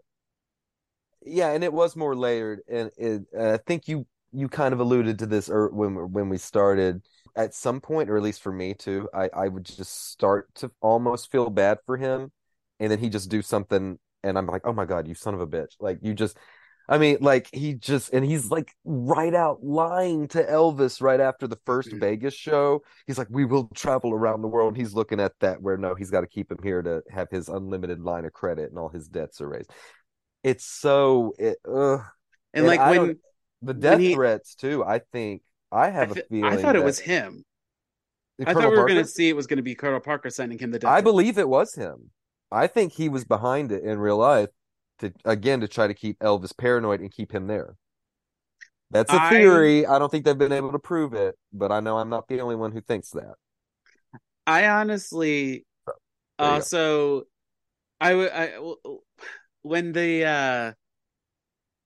yeah, and it was more layered, and it, uh, I think you you kind of alluded to this or when when we started. At some point, or at least for me too, I I would just start to almost feel bad for him, and then he just do something, and I'm like, oh my God, you son of a bitch! Like you just. I mean, like he just and he's like right out lying to Elvis right after the 1st Mhm. Vegas show. He's like, "We will travel around the world." And he's looking at that where no, he's got to keep him here to have his unlimited line of credit and all his debts erased. It's so it, ugh. And, And like I when the death he- threats too. I think I I, have th- a feeling. I thought it was him. I Colonel thought we were going to see it was going to be Colonel Parker sending him the death. I threat. believe it was him. I think he was behind it in real life to again to try to keep Elvis paranoid and keep him there. That's a theory. I don't think they've been able to prove it, but I know I'm not the only one who thinks that. I honestly you also I would I when the uh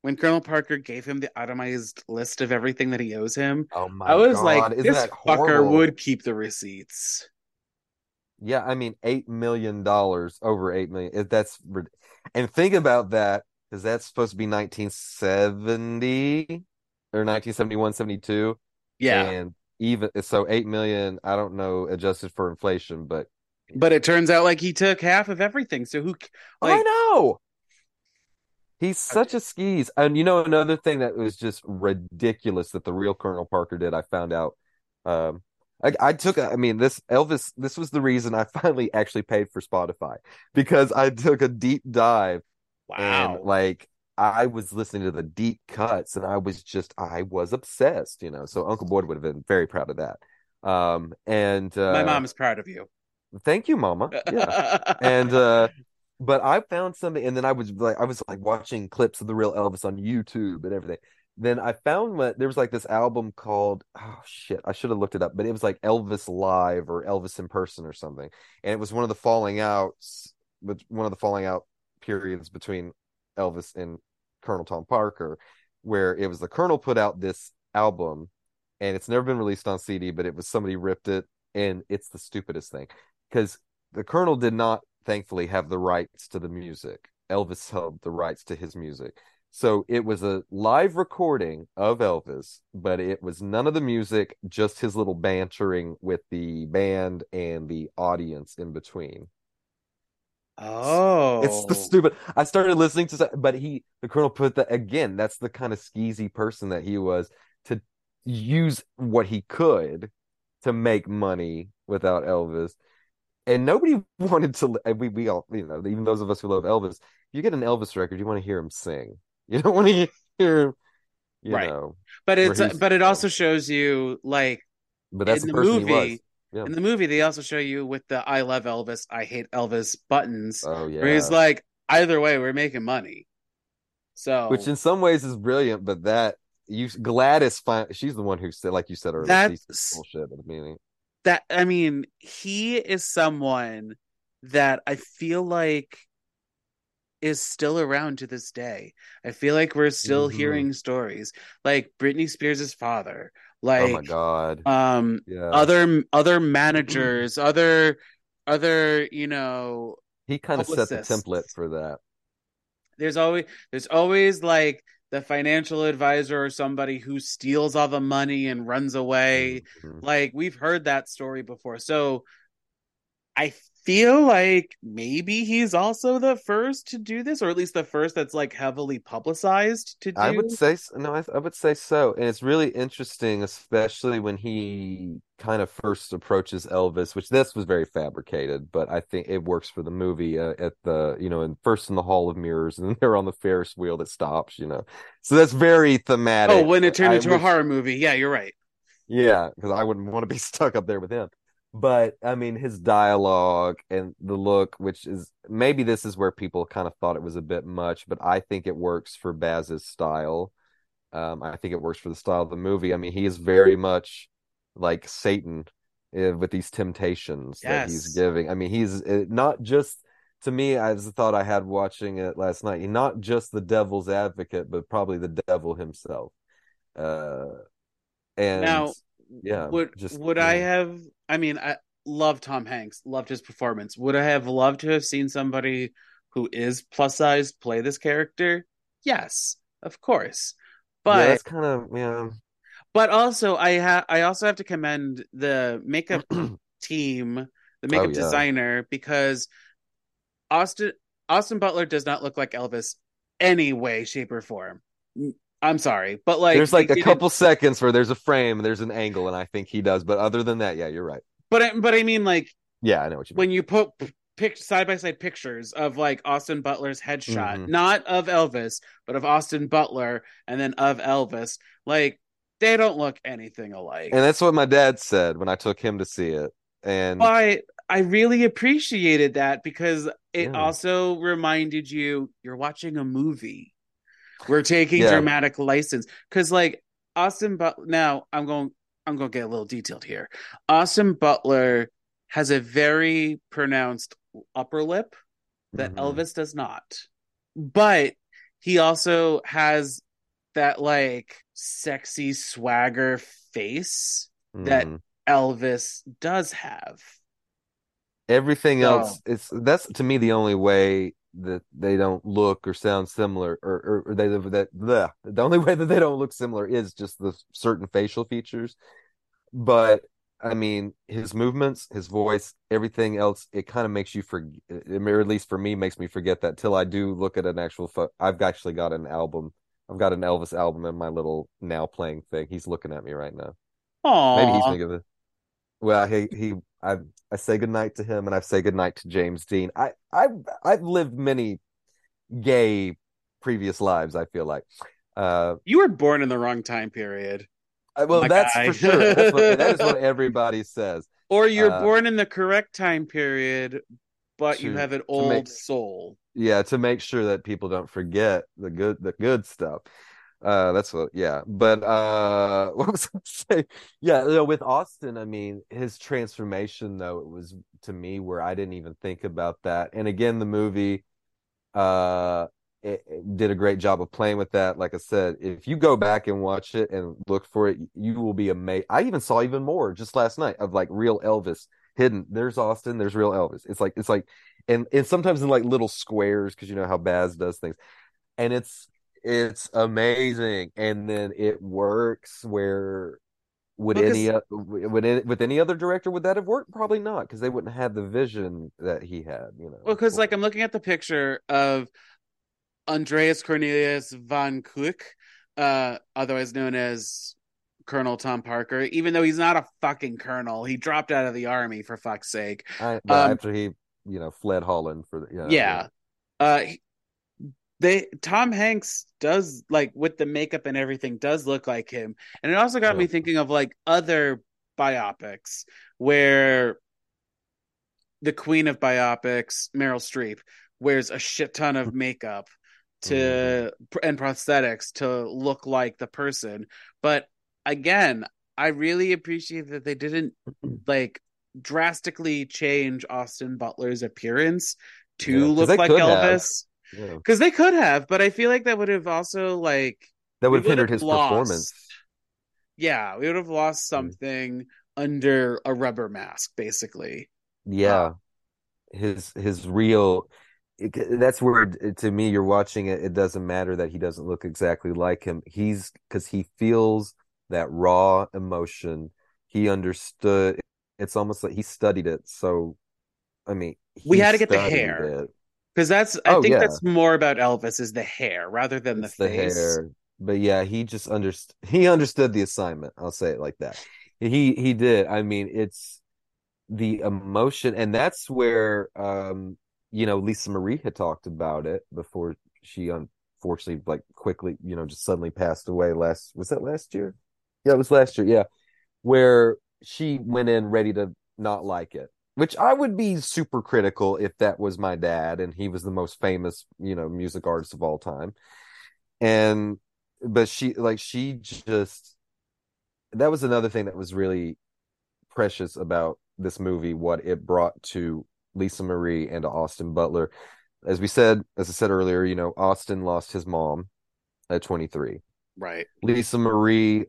when Colonel Parker gave him the itemized list of everything that he owes him, Oh my I was God, like, isn't this that fucker would keep the receipts. Yeah, I mean, eight million dollars over eight million. If That's and think about that because that's supposed to be 1970 or 1971, 72. Yeah, and even so, eight million. I don't know adjusted for inflation, but but it turns out like he took half of everything. So who? c- I Like, know he's such a skis. And you know, another thing that was just ridiculous that the real Colonel Parker did. I found out. Um, I, I took. a- I mean, this Elvis. This was the reason I finally actually paid for Spotify because I took a deep dive wow, and like I was listening to the deep cuts and I was just I was obsessed, you know. So Uncle Boyd would have been very proud of that. Um and uh my mom is proud of you. thank you, Mama. Yeah. and uh but I found something and then I was like I was like watching clips of the real Elvis on YouTube and everything. Then I found what there was like this album called oh shit, I should have looked it up, but it was like Elvis Live or Elvis in Person or something. And it was one of the falling outs but one of the falling out periods between Elvis and Colonel Tom Parker, where it was the Colonel put out this album and it's never been released on CD, but it was somebody ripped it and it's the stupidest thing because the Colonel did not thankfully have the rights to the music. Elvis held the rights to his music. So it was a live recording of Elvis, but it was none of the music, just his little bantering with the band and the audience in between. oh, It's the oh. stupid. I started listening to, but he, the colonel, put that again. That's the kind of skeezy person that he was to use what he could to make money without Elvis. And nobody wanted to. We we all you know even those of us who love Elvis. You get an Elvis record, you want to hear him sing. You don't want to hear, you Right. know. but it's he's- but it also shows you like But that's in the the movie. Yeah. In the movie, they also show you with the "I love Elvis, I hate Elvis" buttons, Oh yeah. where he's like, "Either way, we're making money." So Which in some ways is brilliant, but that you Gladys fin- she's the one who said like you said earlier, That's- bullshit at the beginning. that I mean, he is someone that I feel like is still around to this day. I feel like we're still Mhm. hearing stories like Britney Spears' father, like oh my god. um Yeah. other other managers, other other, you know, he kind of set the template for that. there's always there's always like the financial advisor or somebody who steals all the money and runs away. Mhm. Like we've heard that story before. So I feel like maybe he's also the first to do this, or at least the first that's like heavily publicized to do. I would say no. I, I would say so, and it's really interesting, especially when he kind of first approaches Elvis, which this was very fabricated, but I think it works for the movie. Uh, at the you know, and first in the Hall of Mirrors, and then they're on the Ferris wheel that stops. You know, so that's very thematic. oh, when it turned I into a horror movie. Yeah, you're right. Yeah, because I wouldn't want to be stuck up there with him. But I mean, his dialogue and the look, which is maybe this is where people kind of thought it was a bit much, but I think it works for Baz's style. Um, I think it works for the style of the movie. I mean, he is very much like Satan uh, with these temptations that he's giving. I mean, he's uh, not just to me. I was the thought I had watching it last night. Not just the devil's advocate, but probably the devil himself. Uh, and now, yeah, would just would I have? I mean, I love Tom Hanks, loved his performance. Would I have loved to have seen somebody who is plus size play this character? Yes, of course. But yeah, that's kind of yeah. but also I have I also have to commend the makeup team, the oh, makeup Oh, yeah. designer, because Austin Austin Butler does not look like Elvis any way, shape, or form. I'm sorry, but like there's like a didn't- couple seconds where there's a frame and there's an angle, and I think he does. But other than that, yeah, you're right. But I, but I mean, like Yeah, I know what you mean. when you put pic side by side pictures of like Austin Butler's headshot, Mhm. not of Elvis, but of Austin Butler, and then of Elvis, like they don't look anything alike. And that's what my dad said when I took him to see it. And but I really appreciated that because it Yeah. also reminded you you're watching a movie. We're taking Yeah. dramatic license because, like Austin but Now I'm going. I'm going to get a little detailed here. Austin Butler has a very pronounced upper lip that Mhm. Elvis does not, but he also has that like sexy swagger face that Mhm. Elvis does have. everything So- else, it's that's to me the only way that they don't look or sound similar, or or, or they that the the only way that they don't look similar is just the certain facial features. But I mean, his movements, his voice, everything else, it kind of makes you forget, eh, eh, or at least for me, makes me forget that till I do look at an actual. Fo- I've actually got an album. I've got an Elvis album in my little now playing thing. He's looking at me right now. Aww. Maybe he's thinking of it. Well, he he I I say goodnight to him and I say goodnight to James Dean. I I I've lived many gay previous lives, I feel like. Uh You were born in the wrong time period. I- well that's guy. for sure. That's what, that is what everybody says. Or you're Uh, born in the correct time period, but you have an old make- soul. Yeah, to make sure that people don't forget the good the good stuff. Uh that's what yeah. But uh what was I saying? Yeah, you know, with Austin, I mean, his transformation though, it was to me where I didn't even think about that. And again, the movie uh it, it did a great job of playing with that. Like I said, if you go back and watch it and look for it, you will be amazed. I even saw even more just last night of like real Elvis hidden. There's Austin, there's real Elvis. It's like it's like and and sometimes in like little squares because you know how Baz does things. And it's it's amazing. And then it works where would Well, 'cause- any would any, with any other director would that have worked? Probably not because they wouldn't have the vision that he had, you know. Well, because like I'm looking at the picture of Andreas Cornelius van Kuijk, uh, otherwise known as Colonel Tom Parker, even though he's not a fucking colonel. He dropped out of the army for fuck's sake. I, um, after he, you know, fled Holland for the you know, yeah. Uh, they Tom Hanks does like with the makeup and everything does look like him, and it also got me thinking of like other biopics where the queen of biopics, Meryl Streep, wears a shit ton of makeup to mm-hmm. and prosthetics to look like the person. But again, I really appreciate that they didn't like drastically change Austin Butler's appearance to yeah, look like Elvis. Because yeah. they could have, but I feel like that would have also like that would have hindered his lost, performance. Yeah, we would have lost something mm. under a rubber mask, basically. Yeah, his his real that's where to me you're watching it it doesn't matter that he doesn't look exactly like him he's because he feels that raw emotion he understood it's almost like he studied it so i mean we had to get the hair because that's i oh, think yeah. that's more about elvis is the hair rather than it's the face. the hair. but yeah he just understood he understood the assignment i'll say it like that. He he did. I mean it's the emotion and that's where um you know lisa marie had talked about it before she unfortunately like quickly you know just suddenly passed away last was that last year? Yeah it was last year yeah. Where she went in ready to not like it which i would be super critical if that was my dad and he was the most famous you know music artist of all time and but she like she just that was another thing that was really precious about this movie what it brought to Lisa Marie and to Austin Butler. As we said, as I said earlier, you know, Austin lost his mom at 23. Right. Lisa Marie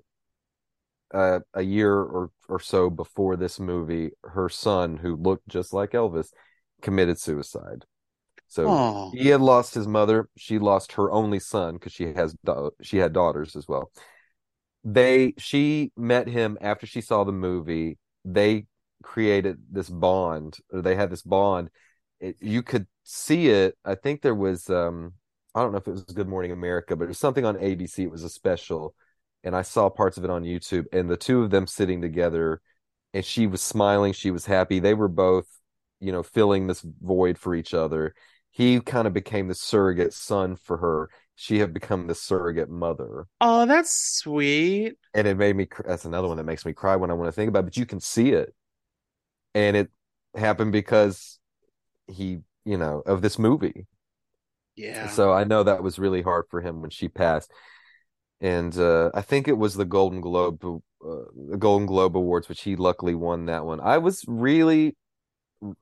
uh, a year or or so before this movie, her son, who looked just like Elvis, committed suicide. So Aww. he had lost his mother. She lost her only son because she has she had daughters as well. They she met him after she saw the movie. They created this bond or they had this bond it, you could see it i think there was um i don't know if it was good morning america but it was something on abc it was a special and i saw parts of it on youtube and the two of them sitting together and she was smiling she was happy. They were both you know filling this void for each other. He kind of became the surrogate son for her. She had become the surrogate mother. Oh that's sweet. And it made me that's another one that makes me cry when i want to think about it but you can see it. And it happened because he you know of this movie. Yeah. So i know that was really hard for him when she passed and uh, i think it was the golden globe uh, the golden globe awards which he luckily won that one i was really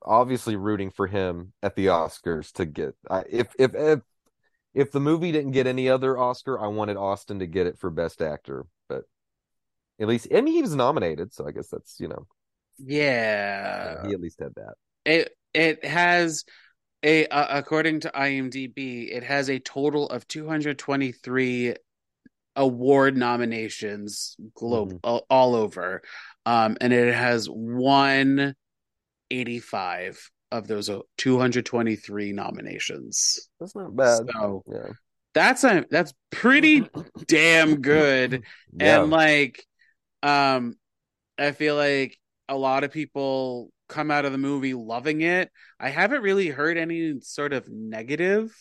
obviously rooting for him at the oscars to get I, if if if if the movie didn't get any other oscar i wanted austin to get it for best actor but at least I mean he was nominated so i guess that's you know yeah. He at least had that. It it has a uh, according to IMDb, it has a total of 223 award nominations globe mm-hmm. all, all, over. Um and it has 185 of those uh, 223 nominations. That's not bad. So yeah. That's a that's pretty damn good. Yeah. And like um I feel like a lot of people come out of the movie loving it. I haven't really heard any sort of negative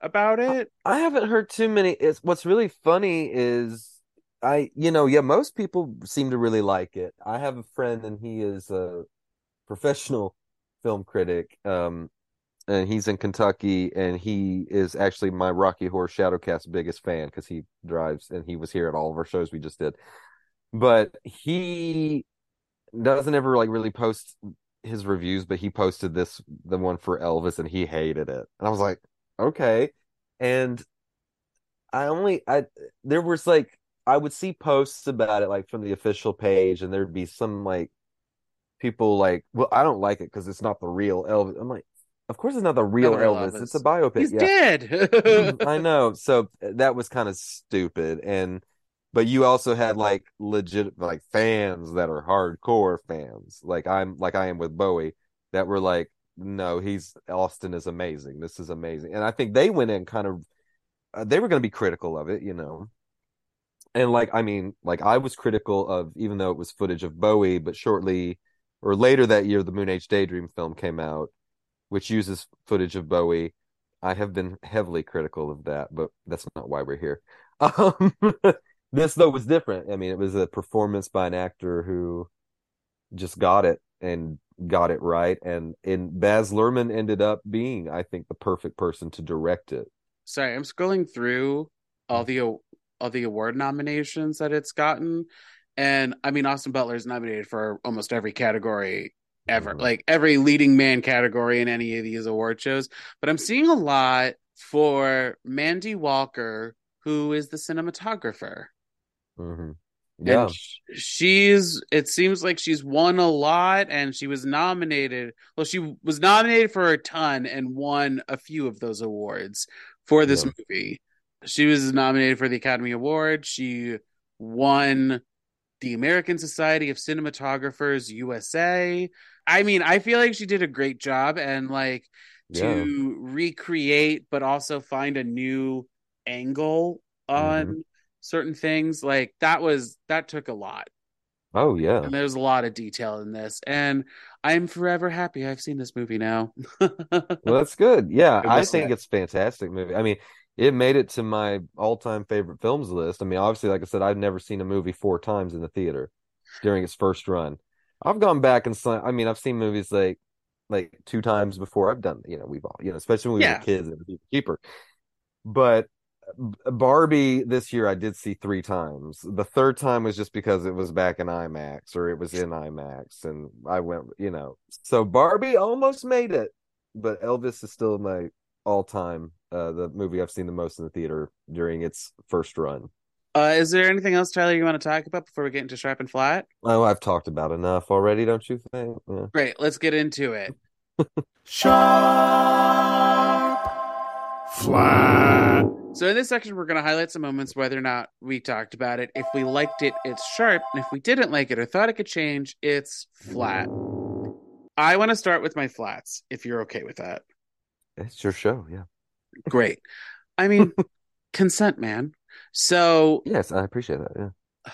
about it. I haven't heard too many. It's what's really funny is I, you know, yeah, most people seem to really like it. I have a friend and he is a professional film critic. Um, and he's in Kentucky, and he is actually my Rocky Horror Shadowcast biggest fan because he drives and he was here at all of our shows we just did. But he doesn't ever like really post his reviews, but he posted this the one for Elvis and he hated it. And I was like, okay. And I only I there was like I would see posts about it like from the official page and there'd be some like people like, well, I don't like it because it's not the real Elvis. I'm like, of course it's not the real Elvis. Elvis. It's a biopic. He's yeah. dead. Mm-hmm. I know. So uh, that was kind of stupid. And but you also had like legit like fans that are hardcore fans like i'm like i am with bowie that were like no he's austin is amazing this is amazing and i think they went in kind of uh, they were going to be critical of it you know and like I mean, like I was critical of even though it was footage of Bowie, but shortly or later that year, the Moon Age Daydream film came out, which uses footage of Bowie. I have been heavily critical of that, but that's not why we're here. Um, this though was different. I mean, it was a performance by an actor who just got it and got it right, and and Baz Luhrmann ended up being, I think, the perfect person to direct it. Sorry, I'm scrolling through all the all the award nominations that it's gotten, and I mean Austin Butler is nominated for almost every category ever, mm-hmm. like every leading man category in any of these award shows. But I'm seeing a lot for Mandy Walker, who is the cinematographer. Mm-hmm. Yeah. And she's it seems like she's won a lot and she was nominated. Well, she was nominated for a ton and won a few of those awards for this yeah. movie. She was nominated for the Academy Award. She won the American Society of Cinematographers USA. I mean, I feel like she did a great job and like yeah. to recreate but also find a new angle on mm-hmm. Certain things like that was that took a lot. Oh yeah. And there's a lot of detail in this. And i'm forever happy i've seen this movie now. Well that's good. Yeah i think it's fantastic movie. I mean it made it to my all-time favorite films list. I mean obviously like i said i've never seen a movie four times in the theater during its first run. I've gone back and i mean i've seen movies like like two times before i've done you know we've all you know especially when we yeah. were kids and cheaper. But Barbie this year I did see three times. The third time was just because it was back in IMAX or it was in IMAX and I went, you know. So Barbie almost made it, but Elvis is still my all-time uh the movie I've seen the most in the theater during its first run. Uh is there anything else Tyler you want to talk about before we get into Sharp and Flat? Oh, I've talked about enough already, don't you think? Yeah. Great, let's get into it. Sharp Flat so in this section, we're going to highlight some moments, whether or not we talked about it. If we liked it, it's sharp, and if we didn't like it or thought it could change, it's flat. I want to start with my flats, if you're okay with that. It's your show, yeah. Great. I mean, consent, man. So yes, I appreciate that. Yeah,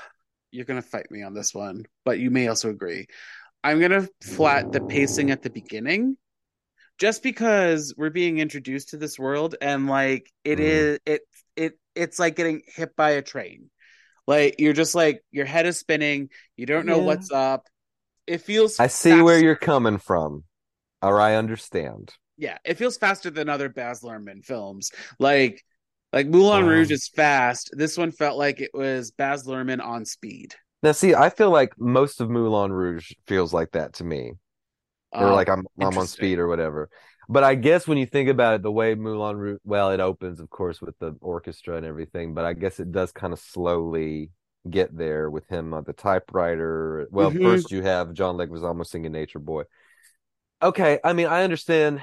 you're going to fight me on this one, but you may also agree. I'm going to flat the pacing at the beginning just because we're being introduced to this world and like it mm. is it it it's like getting hit by a train. Like you're just like your head is spinning. You don't know yeah. what's up. It feels i see where you're coming from or i understand. Yeah it feels faster than other baz luhrmann films. Like like moulin um, rouge is fast. This one felt like it was baz luhrmann on speed. Now see i feel like most of moulin rouge feels like that to me or like I'm I'm on speed or whatever. But I guess when you think about it, the way Moulin Rouge, well, it opens, of course, with the orchestra and everything. But I guess it does kind of slowly get there with him on the typewriter. Well, mm-hmm. first you have John Leguizamo singing "Nature Boy." Okay, I mean, I understand.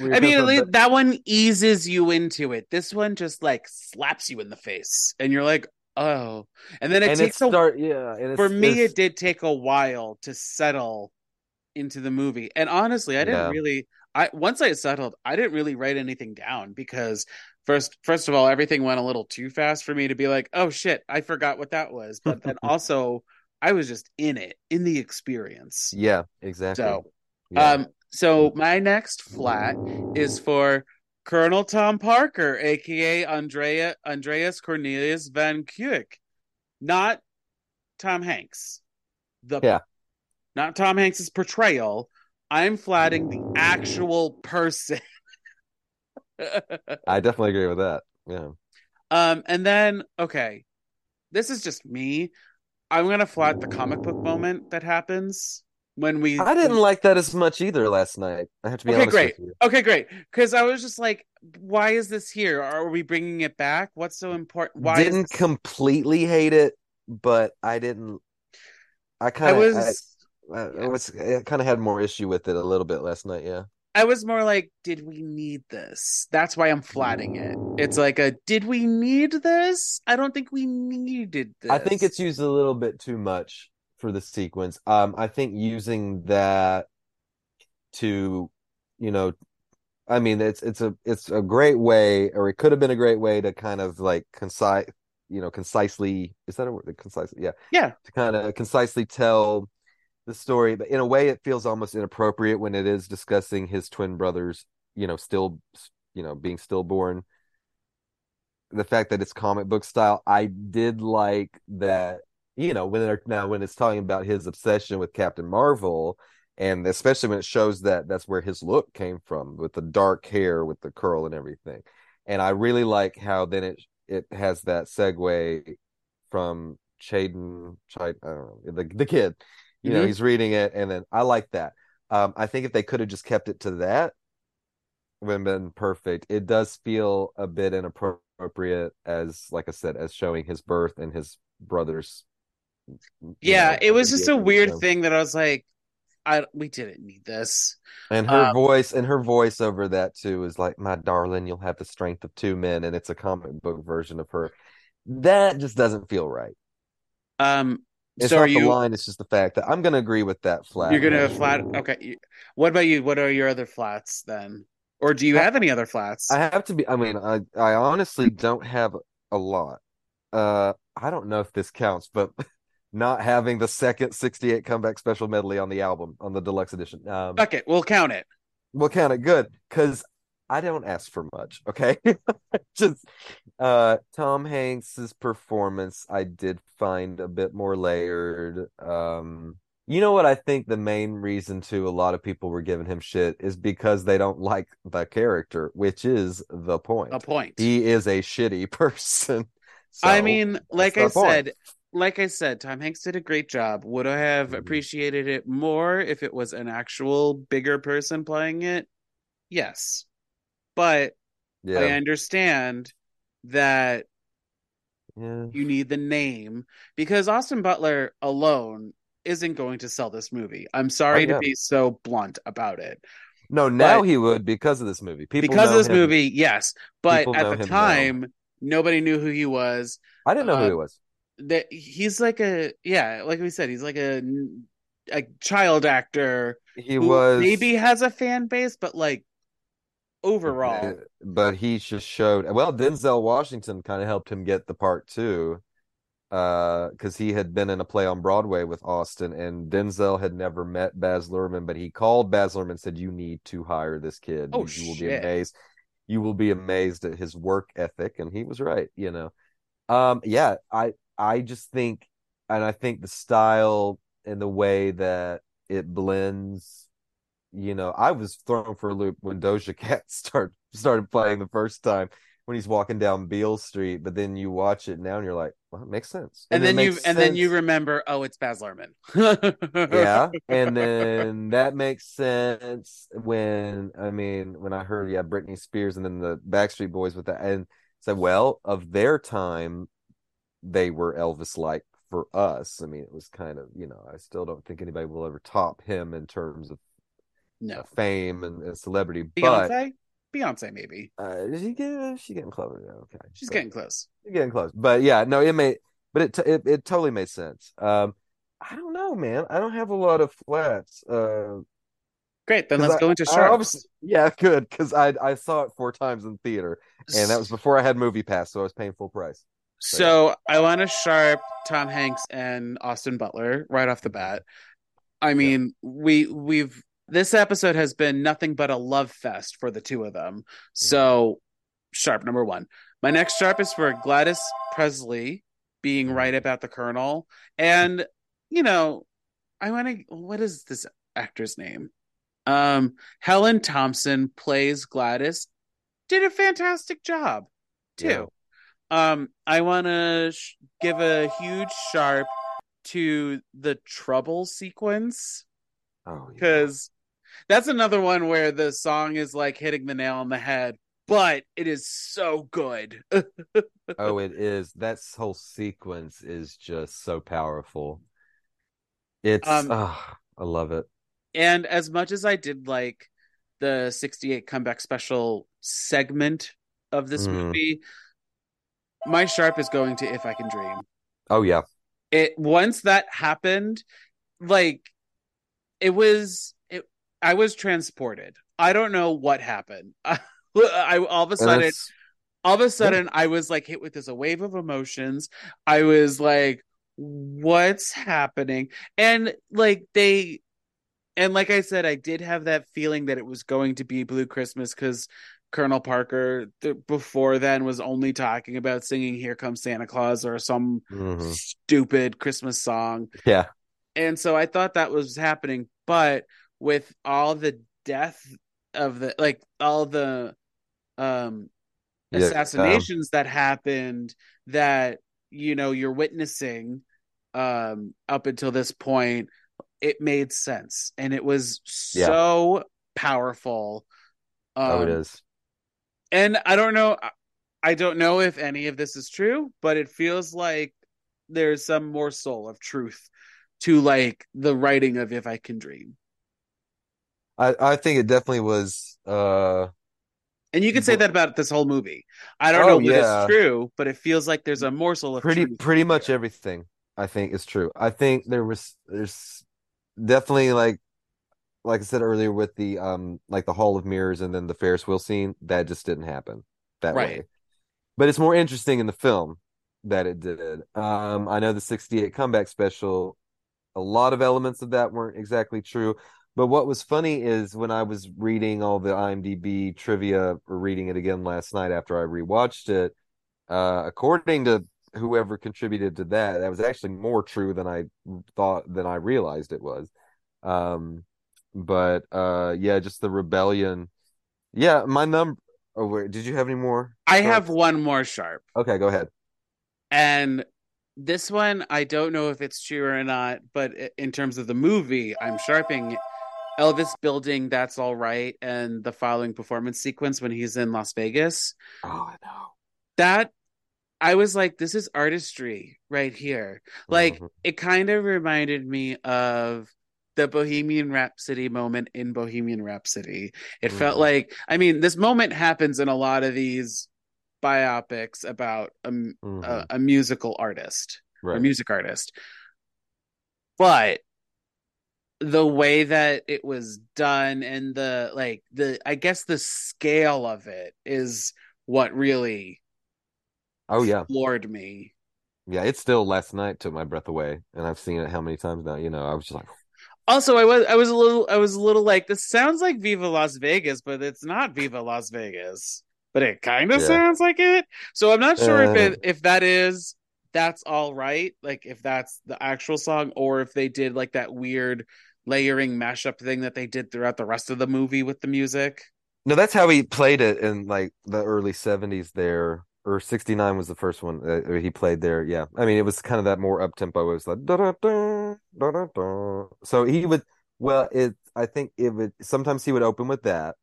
I mean, but... that one eases you into it. This one just like slaps you in the face, and you're like, "Oh!" And then it and takes it start, a yeah. for me, it did take a while to settle into the movie. And honestly, I didn't yeah. really I once I settled, I didn't really write anything down because first first of all, everything went a little too fast for me to be like, "Oh shit, I forgot what that was." But then also I was just in it, in the experience. Yeah, exactly. So, yeah. um so my next flat is for Colonel Tom Parker, aka Andrea Andreas Cornelius Van Kuijk. Not Tom Hanks. The yeah not Tom Hanks's portrayal. I'm flatting the actual person. I definitely agree with that. Yeah. Um, and then okay, this is just me. I'm gonna flat the comic book moment that happens when we. I didn't like that as much either last night. I have to be okay. Great. Okay, great. Because I was just like, why is this here? Are we bringing it back? What's so important? Why didn't completely hate it, but I didn't. I kind of was. I, I was I kind of had more issue with it a little bit last night. Yeah. I was more like, did we need this? That's why I'm flatting it. It's like a, did we need this? I don't think we needed this. I think it's used a little bit too much for the sequence. Um, I think using that to, you know, I mean, it's it's a it's a great way, or it could have been a great way to kind of like concise you know concisely is that a word concisely yeah yeah to kind of concisely tell the story but in a way it feels almost inappropriate when it is discussing his twin brothers you know still you know being stillborn the fact that it's comic book style i did like that you know when they're now when it's talking about his obsession with captain marvel and especially when it shows that that's where his look came from with the dark hair with the curl and everything and i really like how then it it has that segue from Chaydon, Chad, I don't know, the the kid. You mm-hmm. know, he's reading it, and then I like that. Um, I think if they could have just kept it to that, would have been perfect. It does feel a bit inappropriate, as like I said, as showing his birth and his brother's. Yeah, know, it was just a weird so. thing that I was like, I we didn't need this. And her um, voice and her voice over that too is like, "My darling, you'll have the strength of two men," and it's a comic book version of her. That just doesn't feel right. Um, it's so not you, the line; it's just the fact that I'm going to agree with that flat. You're going to flat. Okay. What about you? What are your other flats then? Or do you have any other flats? I have to be. I mean, I I honestly don't have a lot. Uh, I don't know if this counts, but not having the second 68 comeback special medley on the album on the deluxe edition. Um, Fuck it, we'll count it. We'll count it. Good, because I don't ask for much. Okay, just uh, Tom Hanks's performance I did find a bit more layered. Um, you know what I think the main reason to a lot of people were giving him shit is because they don't like the character, which is the point. The point. He is a shitty person. So I mean, like I said, like I said, Tom Hanks did a great job. Would I have mm-hmm. appreciated it more if it was an actual bigger person playing it? Yes. But yeah. I understand that yeah. you need the name because Austin Butler alone isn't going to sell this movie. I'm sorry oh, yeah. to be so blunt about it. No, now but, he would because of this movie. People because of this him. movie, yes. But People at the time, now. nobody knew who he was. I didn't know uh, who he was that he's like a yeah, like we said, he's like a a child actor. He was maybe has a fan base, but like overall, but he just showed well. Denzel Washington kind of helped him get the part too, because uh, he had been in a play on Broadway with Austin, and Denzel had never met Baz Luhrmann, but he called Baz Luhrmann and said, "You need to hire this kid. Oh, you shit. will be amazed. You will be amazed at his work ethic." And he was right, you know. Um, yeah, I I just think, and I think the style and the way that it blends. You know, I was thrown for a loop when Doja Cat start started playing the first time when he's walking down Beale Street, but then you watch it now and you're like, well, it makes sense. And, and then you sense. and then you remember, oh, it's Baz Luhrmann. yeah, and then that makes sense when I mean when I heard yeah Britney Spears and then the Backstreet Boys with that and said, well, of their time, they were Elvis like for us. I mean, it was kind of, you know, I still don't think anybody will ever top him in terms of no fame and, and celebrity. Beyonce? But Beyonce, maybe. Uh, is she getting? She getting close? Okay, she's but, getting close. Getting close, but yeah, no, it made, but it it, it totally made sense. Um, I don't know, man. I don't have a lot of flats. Uh, Great, then let's I, go into sharks. Yeah, good, because I I saw it four times in theater, and that was before I had Movie Pass, so I was paying full price. So I want sharp Tom Hanks and Austin Butler right off the bat. I mean, yeah. we we've this episode has been nothing but a love fest for the two of them. So sharp number one. My next sharp is for Gladys Presley being right about the Colonel, and you know, I want to. What is this actor's name? Um, Helen Thomson plays Gladys. Did a fantastic job too. Yeah. Um, I want to sh- give a huge sharp to the trouble sequence. Oh, because yeah. That's another one where the song is like hitting the nail on the head, but it is so good. oh, it is. That whole sequence is just so powerful. It's um, oh, I love it. And as much as I did like the 68 comeback special segment of this mm. movie, my sharp is going to if I can dream. Oh yeah. It once that happened, like it was I was transported. I don't know what happened. I, all of a sudden all of a sudden I was like hit with this a wave of emotions. I was like, what's happening? And like they and like I said, I did have that feeling that it was going to be Blue Christmas because Colonel Parker th- before then was only talking about singing "Here Comes Santa Claus" or some Mhm. stupid Christmas song, Yeah. and so I thought that was happening. But with all the death of the like all the um Yeah, um, assassinations that happened that you know you're witnessing um up until this point it made sense and it was Yeah. so powerful um, oh, it is. and i don't know i don't know if any of this is true but it feels like there's some morsel of truth to like the writing of if i can dream I I think it definitely was. Uh, and you could say that about this whole movie i don't Oh, know that yeah. it's true but it feels like there's a morsel of pretty truth pretty much everything I think is true. I think there was there's definitely like like I said earlier with the um like the Hall of Mirrors and then the Ferris wheel scene that just didn't happen that Right. way. But it's more interesting in the film that it did. Um I know the 68 comeback special a lot of elements of that weren't exactly true. But what was funny is when I was reading all the IMDb trivia or reading it again last night after I rewatched it, uh, according to whoever contributed to that, that was actually more true than I thought than I realized it was. Um, but uh, yeah, just the rebellion. Yeah, my number. Oh, wait, did you have any more? i Sharp? have one more sharp Okay, go ahead. And this one, I don't know if it's true or not, but in terms of the movie, I'm sharping Elvis building That's All Right and the following performance sequence when he's in Las Vegas. Oh, I know. That I was like, this is artistry right here. Like, Mhm. it kind of reminded me of the Bohemian Rhapsody moment in Bohemian Rhapsody. It felt Mhm. like, I mean, this moment happens in a lot of these biopics about a, m- a, a musical artist or Right. music artist. But the way that it was done and the like the I guess the scale of it is what really Oh yeah, floored me. yeah. It still last night took my breath away, and I've seen it how many times now. You know, I was just like, Also, I was I was a little I was a little like this sounds like Viva Las Vegas, but it's not Viva Las Vegas. But it kind of Yeah. sounds like it. So I'm not sure if Uh. it if that is that's all right, like if that's the actual song, or if they did like that weird layering mashup thing that they did throughout the rest of the movie with the music. No, that's how he played it in like the early 70s there, or 69 was the first one that he played there. Yeah. I mean, it was kind of that more up tempo. It was like da da da da da. So he would, well, it, I think it would, sometimes he would open with that,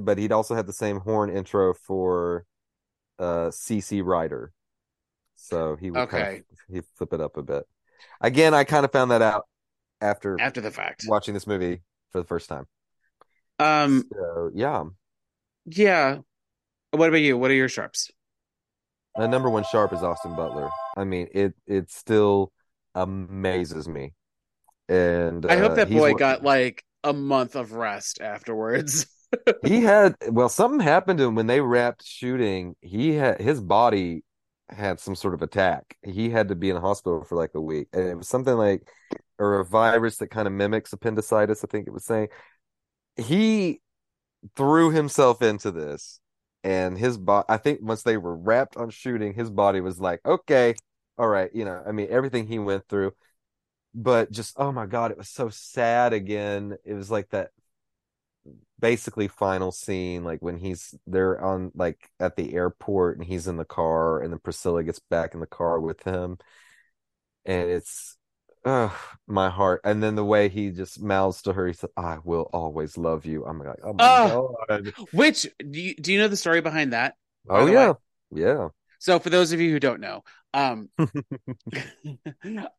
but he'd also have the same horn intro for uh CC Rider. So he would kind Okay. of, he'd flip it up a bit. Again, I kind of found that out after After the fact. watching this movie for the first time. Um So, yeah. yeah. What about you? What are your sharps? My number one sharp is Austin Butler. I mean, it it still amazes me. And I hope uh, that boy got like a month of rest afterwards. he had well, something happened to him when they wrapped shooting. He had his body had some sort of attack. He had to be in the hospital for like a week, and it was something like or a virus that kind of mimics appendicitis. I think it was saying he threw himself into this, and his body. I think once they were wrapped on shooting, his body was like, okay, all right, you know. I mean, everything he went through, but just oh my god, it was so sad. Again, it was like that basically final scene like when he's they're on like at the airport and he's in the car and then Priscilla gets back in the car with him. And it's uh my heart. And then the way he just mouths to her he said I will always love you. I'm like oh my Oh. god. Which do you do you know the story behind that? oh yeah. yeah. So for those of you who don't know, um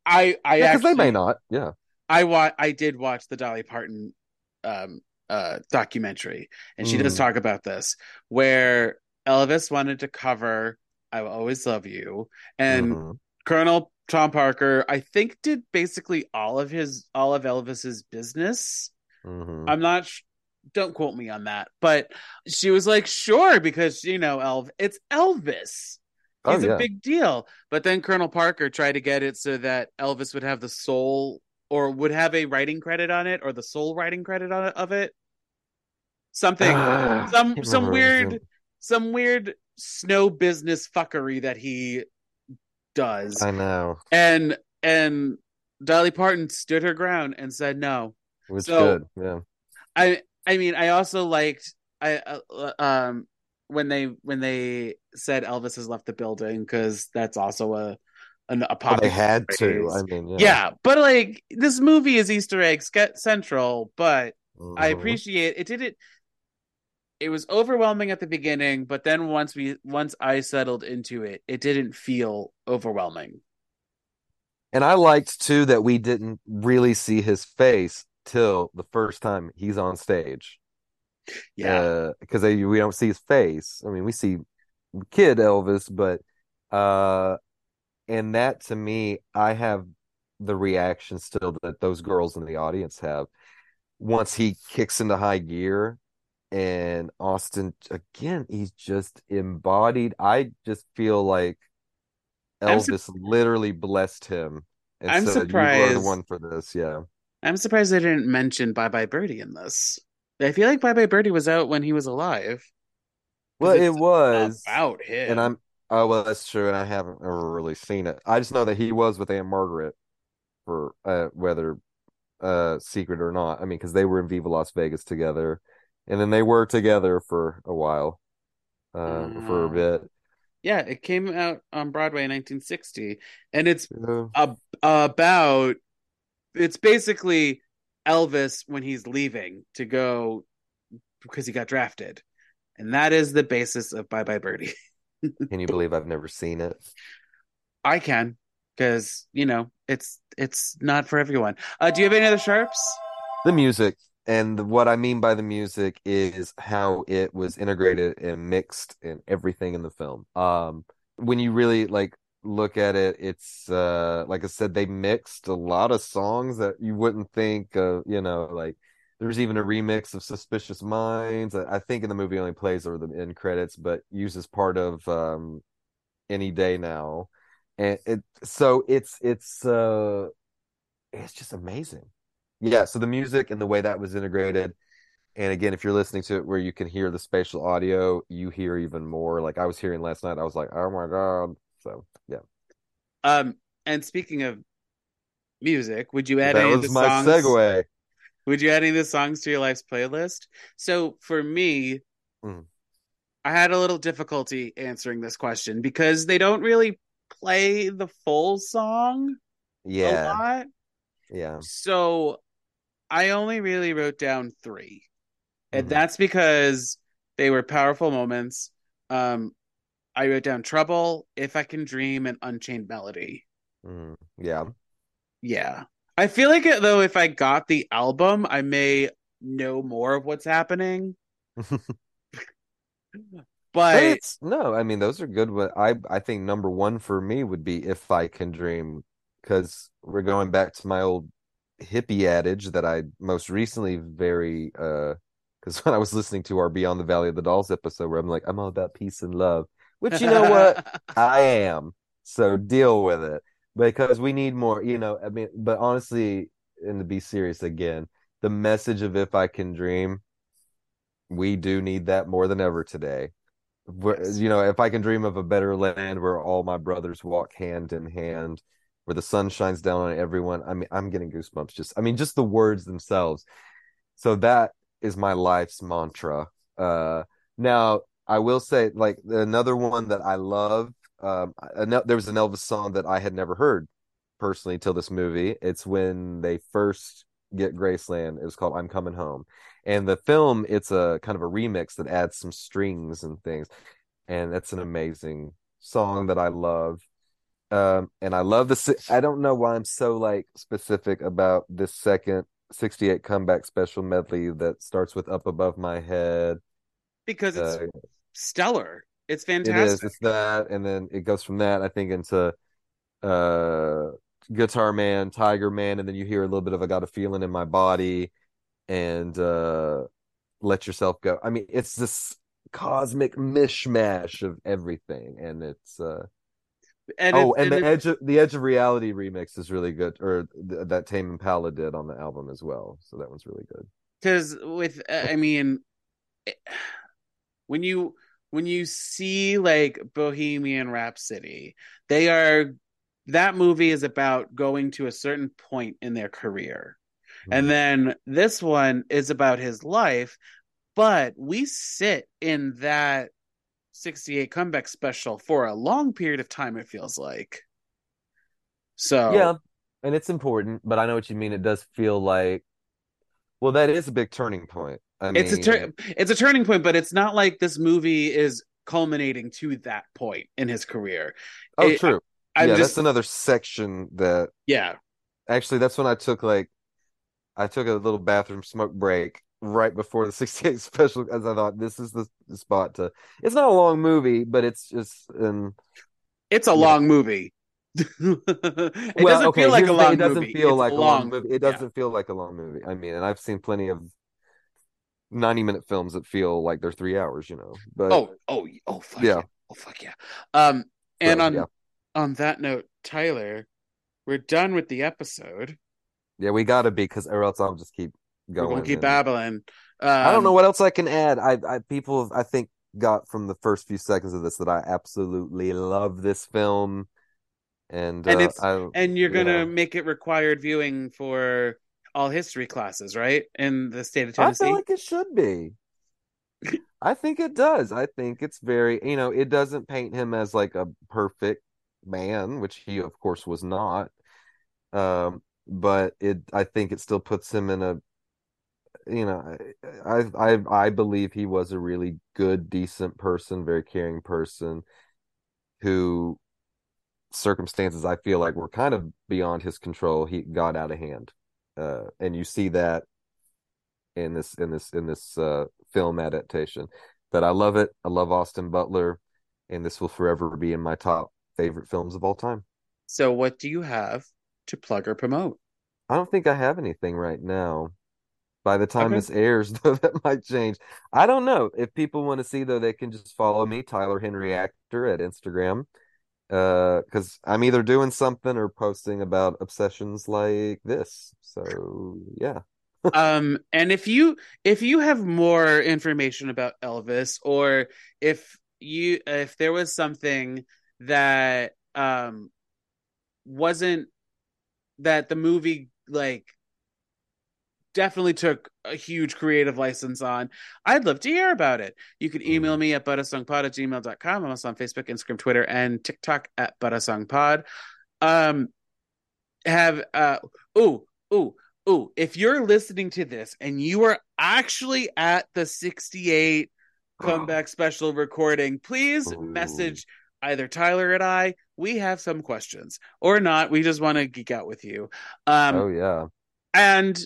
I I because actually they may not. Yeah. I wa- I did watch the Dolly Parton um uh documentary and she does Mm. talk about this where Elvis wanted to cover I will always love you and Mhm. Colonel Tom Parker I think did basically all of his all of Elvis's business. Mhm. I'm not sh- don't quote me on that. But she was like, sure, because you know, Elv it's Elvis. Oh, He's yeah. a big deal. But then Colonel Parker tried to get it so that Elvis would have the sole or would have a writing credit on it or the sole writing credit on it of it. Something Ah, some some weird some weird snow business fuckery that he does. I know, And and Dolly Parton stood her ground and said no. which So- good. Yeah, I I mean I also liked I uh, um when they when they said Elvis has left the building because that's also a an, a well, they had to. I mean, yeah, yeah. but like this movie is Easter eggs get central, but I Mhm. appreciate it didn't it was overwhelming at the beginning, but then once we once I settled into it, it didn't feel overwhelming. And I liked too that we didn't really see his face till the first time he's on stage. Yeah. because they we don't see his face. I mean, we see kid Elvis, but uh, and that to me, I have the reaction still that those girls in the audience have once he kicks into high gear. And Austin, again, he's just embodied. I just feel like I'm su- Elvis literally blessed him and I'm said, "You are the surprised. one for this." Yeah. I'm surprised they didn't mention Bye Bye Birdie in this. I feel like Bye Bye Birdie was out when he was alive. Well, it was, about him. and I'm oh well, that's true, and I haven't ever really seen it. I just know that he was with Ann-Margret for uh, whether uh secret or not. I mean, because they were in Viva Las Vegas together, and then they were together for a while, uh, for a Oh. bit. yeah, it came out on Broadway in 1960, and it's Yeah. a, about it's basically Elvis when he's leaving to go because he got drafted, and that is the basis of Bye Bye Birdie. Can you believe I've never seen it? I can because you know it's it's not for everyone. Uh, do you have any other sharps? The music, and what I mean by the music is how it was integrated and mixed and everything in the film. Um, when you really like look at it, it's uh, like I said, they mixed a lot of songs that you wouldn't think of. You know, like there's even a remix of "Suspicious Minds." I think in the movie only plays over the end credits, but uses part of um, "Any Day Now," and it so it's it's uh, it's just amazing. Yeah, so the music and the way that was integrated, and again, if you're listening to it where you can hear the spatial audio, you hear even more. Like I was hearing last night, I was like, "Oh my God!" So yeah, Um, and speaking of music, would you add that any of was the my songs? segue. Would you add any of the songs to your life's playlist? So for me, Mm. I had a little difficulty answering this question because they don't really play the full song a Yeah, lot. yeah, So I only really wrote down three. And Mhm. that's because they were powerful moments. Um, I wrote down Trouble, If I Can Dream, and Unchained Melody. Mm, yeah. Yeah. I feel like it, though, if I got the album, I may know more of what's happening. But But it's no, I mean those are good. But I I think number one for me would be "If I Can Dream" because we're going back to my old hippie adage that I most recently very uh because when I was listening to our Beyond the Valley of the Dolls episode where I'm like I'm all about peace and love, which you know what I am. So deal with it because we need more, you know, I mean, but honestly, and to be serious again, the message of if I can dream, we do need that more than ever today. Yes. you know, if I can dream of a better land where all my brothers walk hand in hand, where the sun shines down on everyone. I mean, I'm getting goosebumps just, I mean, just the words themselves. So that is my life's mantra. Uh, now I will say, like another one that I love. Um, there was an Elvis song that I had never heard personally till this movie. It's when they first get Graceland. It was called "I'm Coming Home," and the film it's a kind of a remix that adds some strings and things, and that's an amazing song that I love. Um, and I love the. I don't know why I'm so like specific about this second 68 comeback special medley that starts with "Up Above My Head." because it's Uh, stellar. It's It is. fantastic. It's that, and then it goes from that, I think, into uh Guitar Man, Tiger Man, and then you hear a little bit of I Got a Feeling in My Body, and uh let yourself go. I mean, it's this cosmic mishmash of everything, and it's uh and oh, it- and, the edge of the Edge of Reality remix is really good, or th- that Tame Impala did on the album as well. So that one's really good. because with uh, i mean it- when you when you see like bohemian rhapsody they are that movie is about going to a certain point in their career and then this one is about his life but we sit in that 68 comeback special for a long period of time it feels like so Yeah, and it's important, but I know what you mean. It does feel like, well, that is a big turning point. I it's a mean, tur- it's a turning point but it's not like this movie is culminating to that point in his career oh, it- true. i'm yeah, just that's another section that yeah actually that's when I took like I took a little bathroom smoke break right before the 68 special because I thought this is the, spot to. It's not a long movie, but it's just um. it's a Yeah. long movie it well, doesn't okay, feel like a long It doesn't movie feel It's like a long movie. It doesn't feel like a long movie. I mean, and I've seen plenty of 90 minute films that feel like they're three hours. You know, but oh oh oh fuck yeah. Yeah. oh fuck yeah um and So, on yeah. on that note tyler we're done with the episode yeah, we gotta be because or else I'll just keep we're going. gonna keep babbling um, I don't know what else I can add. I, I people have, I think got from the first few seconds of this that I absolutely love this film, and And uh, I, and you're gonna yeah. make it required viewing for all history classes right in the state of I tennessee feel like it should be. I think it does. I think it's very, you know, it doesn't paint him as like a perfect man, which he of course was not. Um, but it I think it still puts him in a you know, I I I believe he was a really good, decent person, very caring person who circumstances I feel like were kind of beyond his control. He got out of hand. Uh, and you see that in this in this in this uh, film adaptation. But I love it. I love Austin Butler, and this will forever be in my top favorite films of all time. so what do you have to plug or promote I don't think I have anything right now. By the time Okay. this airs, though, that might change. I don't know. If people want to see, though, they can just follow me, Tyler Henry Actor, at Instagram. Uh, because I'm either doing something or posting about obsessions like this. So yeah. um and if you if you have more information about elvis or if you if there was something that um wasn't that the movie like definitely took a huge creative license on. I'd love to hear about it. You can email me at butasongpod at gmail.com i'm also on facebook instagram twitter and tiktok at butasongpod. Um have uh ooh ooh ooh if you're listening to this and you are actually at the 68 comeback special recording please Ooh. message either tyler and i. We have some questions. Or not we just want to geek out with you. Um Oh yeah. and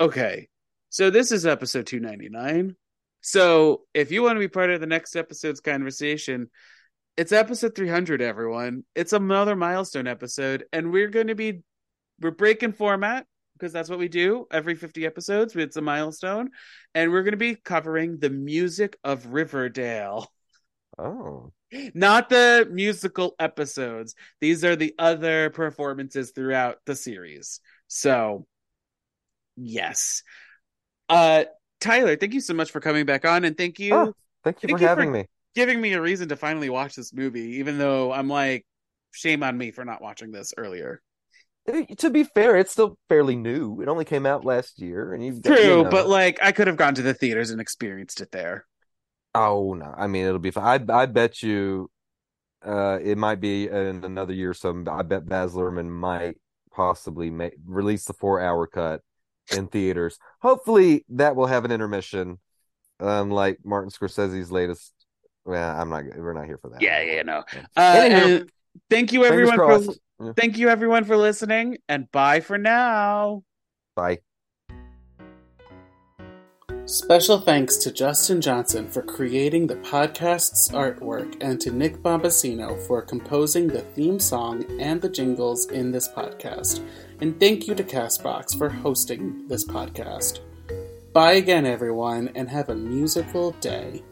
okay, so this is episode 299. So if you want to be part of the next episode's conversation, it's episode 300, everyone. It's another milestone episode, and we're going to be we're breaking format because that's what we do every 50 episodes. It's a milestone, and we're going to be covering the music of Riverdale. Oh. Not the musical episodes. These are the other performances throughout the series. So, yes. Uh Tyler, thank you so much for coming back on and thank you Oh, thank you Thank for you having for- me. giving me a reason to finally watch this movie even though I'm like shame on me for not watching this earlier. To be fair, it's still fairly new. It only came out last year, and you've got, True, you know- but like I could have gone to the theaters and experienced it there. Oh no, I mean it'll be fine. I I bet you, uh, it might be in another year or so. I bet Baz Luhrmann might possibly make release the four hour cut in theaters. Hopefully that will have an intermission, um, like Martin Scorsese's latest. Well, I'm not. We're not here for that. Yeah, yeah, no. Yeah. Uh, Anywho, thank you everyone for. Yeah. thank you everyone for listening and bye for now. Bye. Special thanks to Justin Johnson for creating the podcast's artwork and to Nick Bombasino for composing the theme song and the jingles in this podcast. And thank you to Castbox for hosting this podcast. Bye again, everyone, and have a musical day.